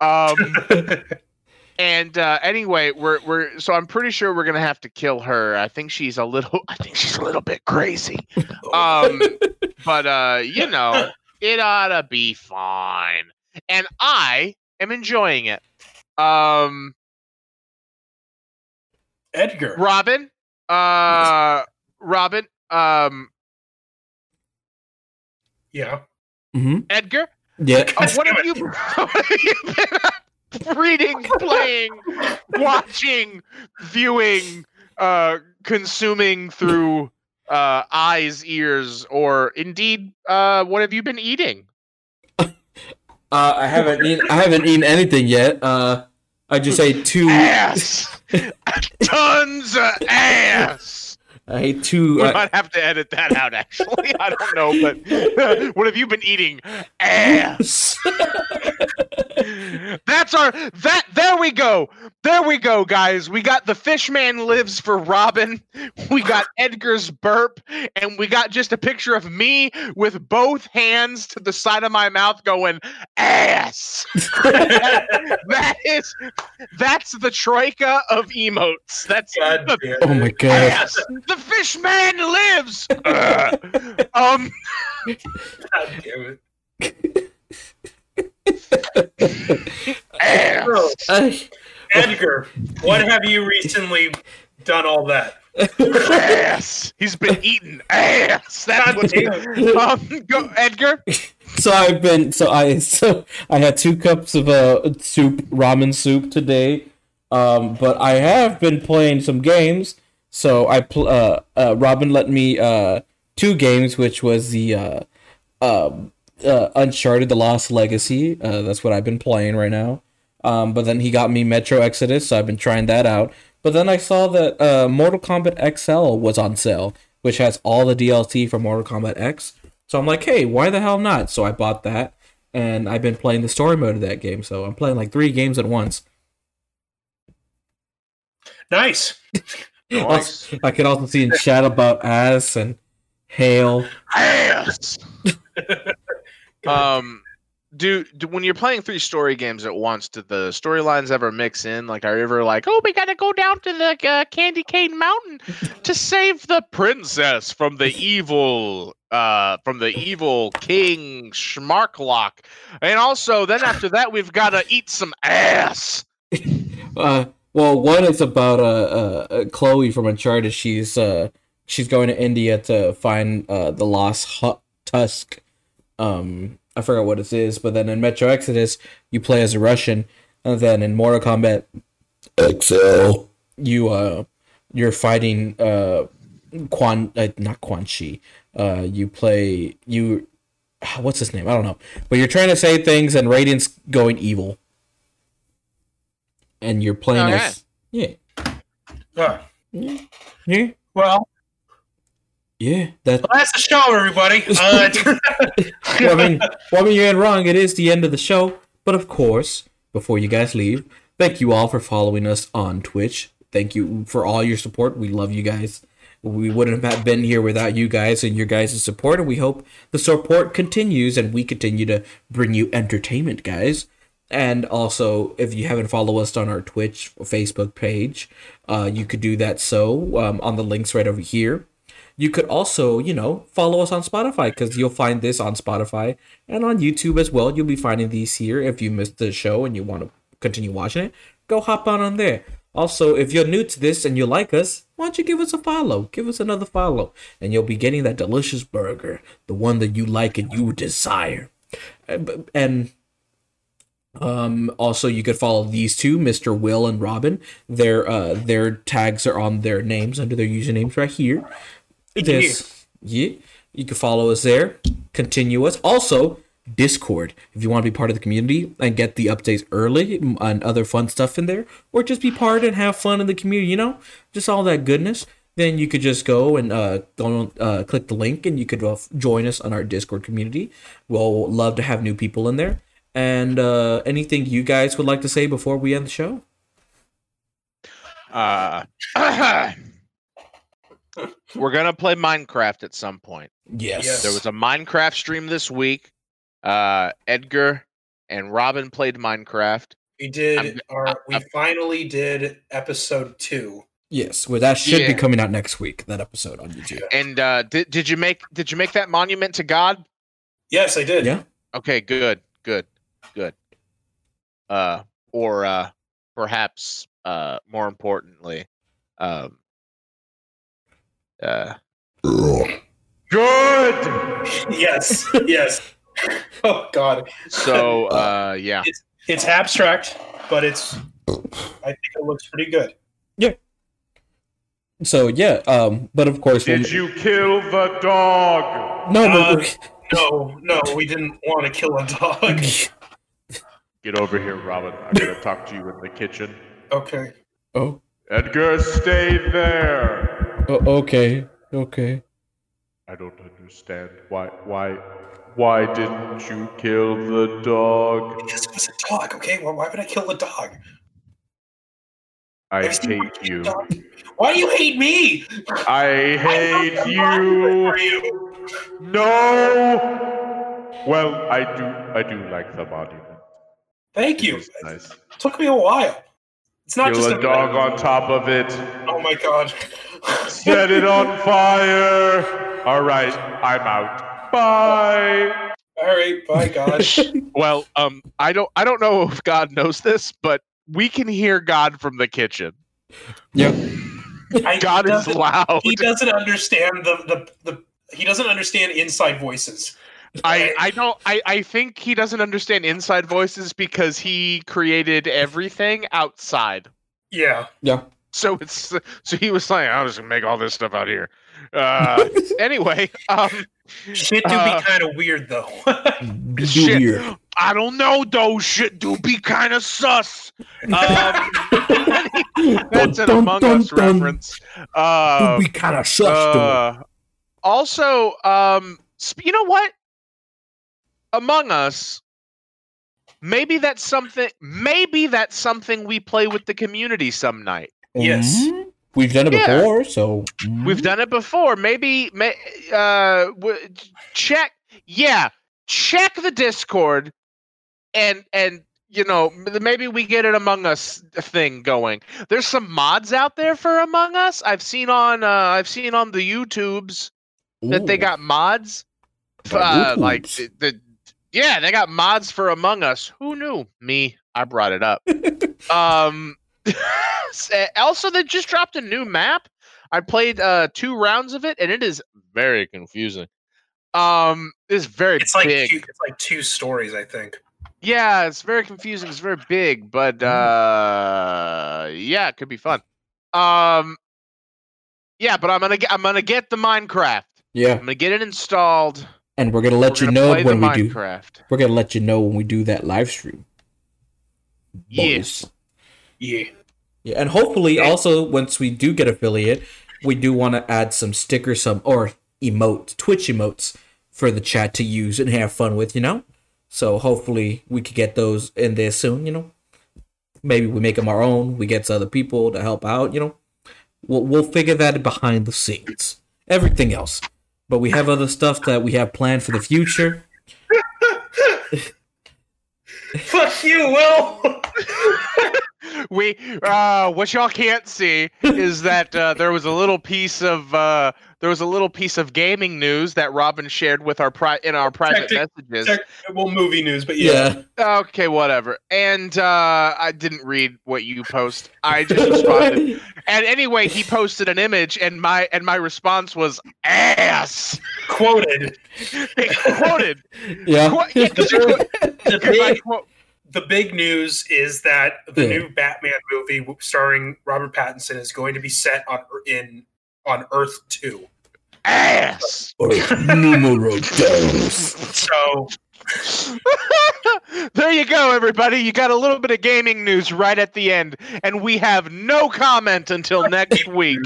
Um, and uh, anyway, we're we're so I'm pretty sure we're gonna have to kill her. I think she's a little. I think she's a little bit crazy. Um, but uh, you know, it ought to be fine, and I am enjoying it. Um, Edgar. Robin, uh, Robin, um, Yeah. mm-hmm. Edgar, Yeah. uh, what have you, what have you been reading, playing, watching, viewing, uh, consuming through uh, eyes, ears, or indeed, uh, what have you been eating? Uh, I haven't eaten. I haven't eaten anything yet. Uh, I just ate two. Ass, tons of ass. I ate two. We Uh, might have to edit that out. Actually, I don't know, but what have you been eating? Ass. That's our that. There we go. There we go, guys. We got the Fishman lives for Robin. We got Edgar's burp, and we got just a picture of me with both hands to the side of my mouth, going ass. that is that's the troika of emotes. That's God the oh my god. Yes, the fish man lives. Ugh. um, God damn it. ass. So, Edgar, what have you recently done all that? ass. He's been eating ass. That's God what's um. Go, Edgar. so I've been. So I. So I had two cups of uh soup, ramen soup today. Um, but I have been playing some games. So I pl- uh, uh Robin let me uh two games, which was the uh um uh, Uncharted: The Lost Legacy. Uh, that's what I've been playing right now. Um, but then he got me Metro Exodus, so I've been trying that out. But then I saw that uh, Mortal Kombat XL was on sale, which has all the DLC from Mortal Kombat X. So I'm like, hey, why the hell not? So I bought that, and I've been playing the story mode of that game. So I'm playing like three games at once. Nice. Also, I could also see in chat about ass and hail. Ass. um. Do, do when you're playing three story games at once, do the storylines ever mix in? Like, are you ever like, oh, we gotta go down to the uh, Candy Cane Mountain to save the princess from the evil, uh, from the evil King Schmarklock, and also then after that we've gotta eat some ass. Uh, well, one is about uh, uh, uh Chloe from Uncharted. She's uh she's going to India to find uh the lost tusk. Um, I forgot what it is, but then in Metro Exodus you play as a Russian, and then in Mortal Kombat XL you uh you're fighting uh Quan uh, not Quan Chi. Uh, you play you. What's his name? I don't know. But you're trying to say things, and Raiden's going evil and you're playing Okay. as yeah. Uh, yeah. Well, yeah that that's the show, everybody. Uh, well, I mean well I mean you ain't wrong. It is the end of the show. But of course before you guys leave thank you all for following us on Twitch. Thank you for all your support. We love you guys. We wouldn't have been here without you guys and your guys' support. And we hope the support continues and we continue to bring you entertainment guys and also if you haven't followed us on our twitch facebook page uh, you could do that so um, on the links right over here. You could also you know follow us on spotify because you'll find this on spotify and on youtube as well. You'll be finding these here if you missed the show and you want to continue watching it. Go hop on on there. Also if you're new to this and you like us why don't you give us a follow? Give us another follow and you'll be getting that delicious burger the one that you like and you desire. And um, also, you could follow these two, Mr. Will and Robin. Their uh, their tags are on their names under their usernames right here. This, yeah, you can follow us there. Continue us. Also, Discord if you want to be part of the community and get the updates early and other fun stuff in there, or just be part and have fun in the community. You know, just all that goodness. Then you could just go and uh, go uh, click the link, and you could uh, join us on our Discord community. We'll love to have new people in there. And uh, anything you guys would like to say before we end the show? Uh, we're gonna play Minecraft at some point. Yes. Yes. There was a Minecraft stream this week. Uh, Edgar and Robin played Minecraft. We did I'm- our. We I'm- finally did episode two. Yes, well, that should be coming out next week. That episode on YouTube. And uh, did did you make did you make that monument to God? Yes, I did. Yeah. Okay, good, good, good. Uh, or uh, perhaps uh, more importantly, um, uh, good. Yes. Yes. oh God. So uh, yeah, It's abstract, but it's. I think it looks pretty good. Yeah. So yeah, um, but of course, we'll- Did you kill the dog? No, Uh, no. No, no, we didn't want to kill a dog. Get over here, Robin. I'm gonna talk to you in the kitchen. Okay. oh, Edgar, stay there. oh, okay, okay. I don't understand why. Why? Why didn't you kill the dog? Because it was a dog. Okay. Well, why would I kill the dog? I Have hate you. dog? Why do you hate me? I hate I'm you. you. No. Well, I do. I do like the monument. Thank you. Nice. It took me a while. It's not Kill just a dog on top of it. Oh my god. Set it on fire. All right, I'm out. Bye. All right. Bye, God. well, um, I don't I don't know if God knows this, but we can hear God from the kitchen. Yeah. I, God he is doesn't- loud. He doesn't understand the, the the he doesn't understand inside voices. I, I don't I, I think he doesn't understand inside voices because he created everything outside. Yeah. Yeah. So it's so he was like, I'll just gonna make all this stuff out here. Uh, anyway, um, Shit do Uh, be kind of weird though. Do Shit. weird. I don't know though. Shit do be kind of sus. Um, that's an Dun, Among dun, Us dun. reference. Uh, Do be kind of sus. to uh, also, um, you know what? Among Us, maybe that's something. Maybe that's something we play with the community some night. Yes. Mhm. We've done it Yeah. before, so We've done it before. Maybe, may, uh, w- check. Yeah, check the Discord, and and you know maybe we get an Among Us thing going. There's some mods out there for Among Us. I've seen on uh, I've seen on the YouTubes that they got mods. Uh, like the, the yeah, they got mods for Among Us. Who knew? Me, I brought it up. um, uh, also they just dropped a new map. I played uh two rounds of it, and it is very confusing. Um, it's very It's like big. two, it's like two stories, I think. Yeah, it's very confusing. It's very big, but uh, yeah, it could be fun. Um, yeah, but I'm gonna get I'm gonna get the Minecraft. yeah, I'm gonna get it installed. And we're gonna let We're you gonna know play when the we do. Minecraft. We're gonna let you know when we do that live stream. Yeah. Boys. Yeah. Yeah, and hopefully Yeah. also once we do get affiliate, we do want to add some stickers, some or emote, Twitch emotes for the chat to use and have fun with, you know. So hopefully we could get those in there soon, you know. Maybe we make them our own. We get other people to help out, you know. We'll we'll figure that behind the scenes. Everything else, but we have other stuff that we have planned for the future. Fuck you, Will. we uh what y'all can't see is that uh, there was a little piece of uh there was a little piece of gaming news that Robin shared with our pri- in our private Tactic- messages. Tech- well, movie news, but yeah. Yeah. Okay, whatever. And uh I didn't read what you post. I just responded. And anyway, he posted an image and my and my response was ass. Quoted. Quoted. yeah. Qu- yeah, 'cause you quote- The 'cause I big, quote- the big news is that the Yeah. new Batman movie starring Robert Pattinson is going to be set on in on Earth Two. ass. Numero dos. So there you go, everybody. You got a little bit of gaming news right at the end, and we have no comment until next week.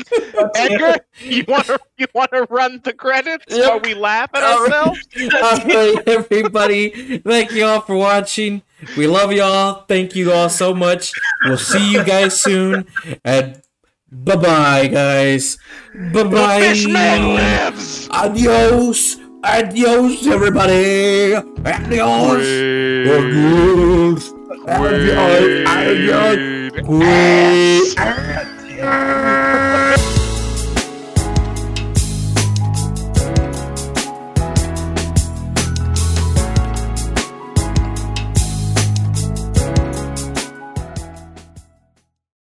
Edgar, you want to you want to run the credits Yep. while we laugh at ourselves? all right, everybody. Thank you all for watching. We love y'all. Thank you all so much. We'll see you guys soon. And bye bye, guys. Bye Fishman bye. lives. Adios. Adios, everybody. Adios. Adios. Adios. Adios. Wait. Adios.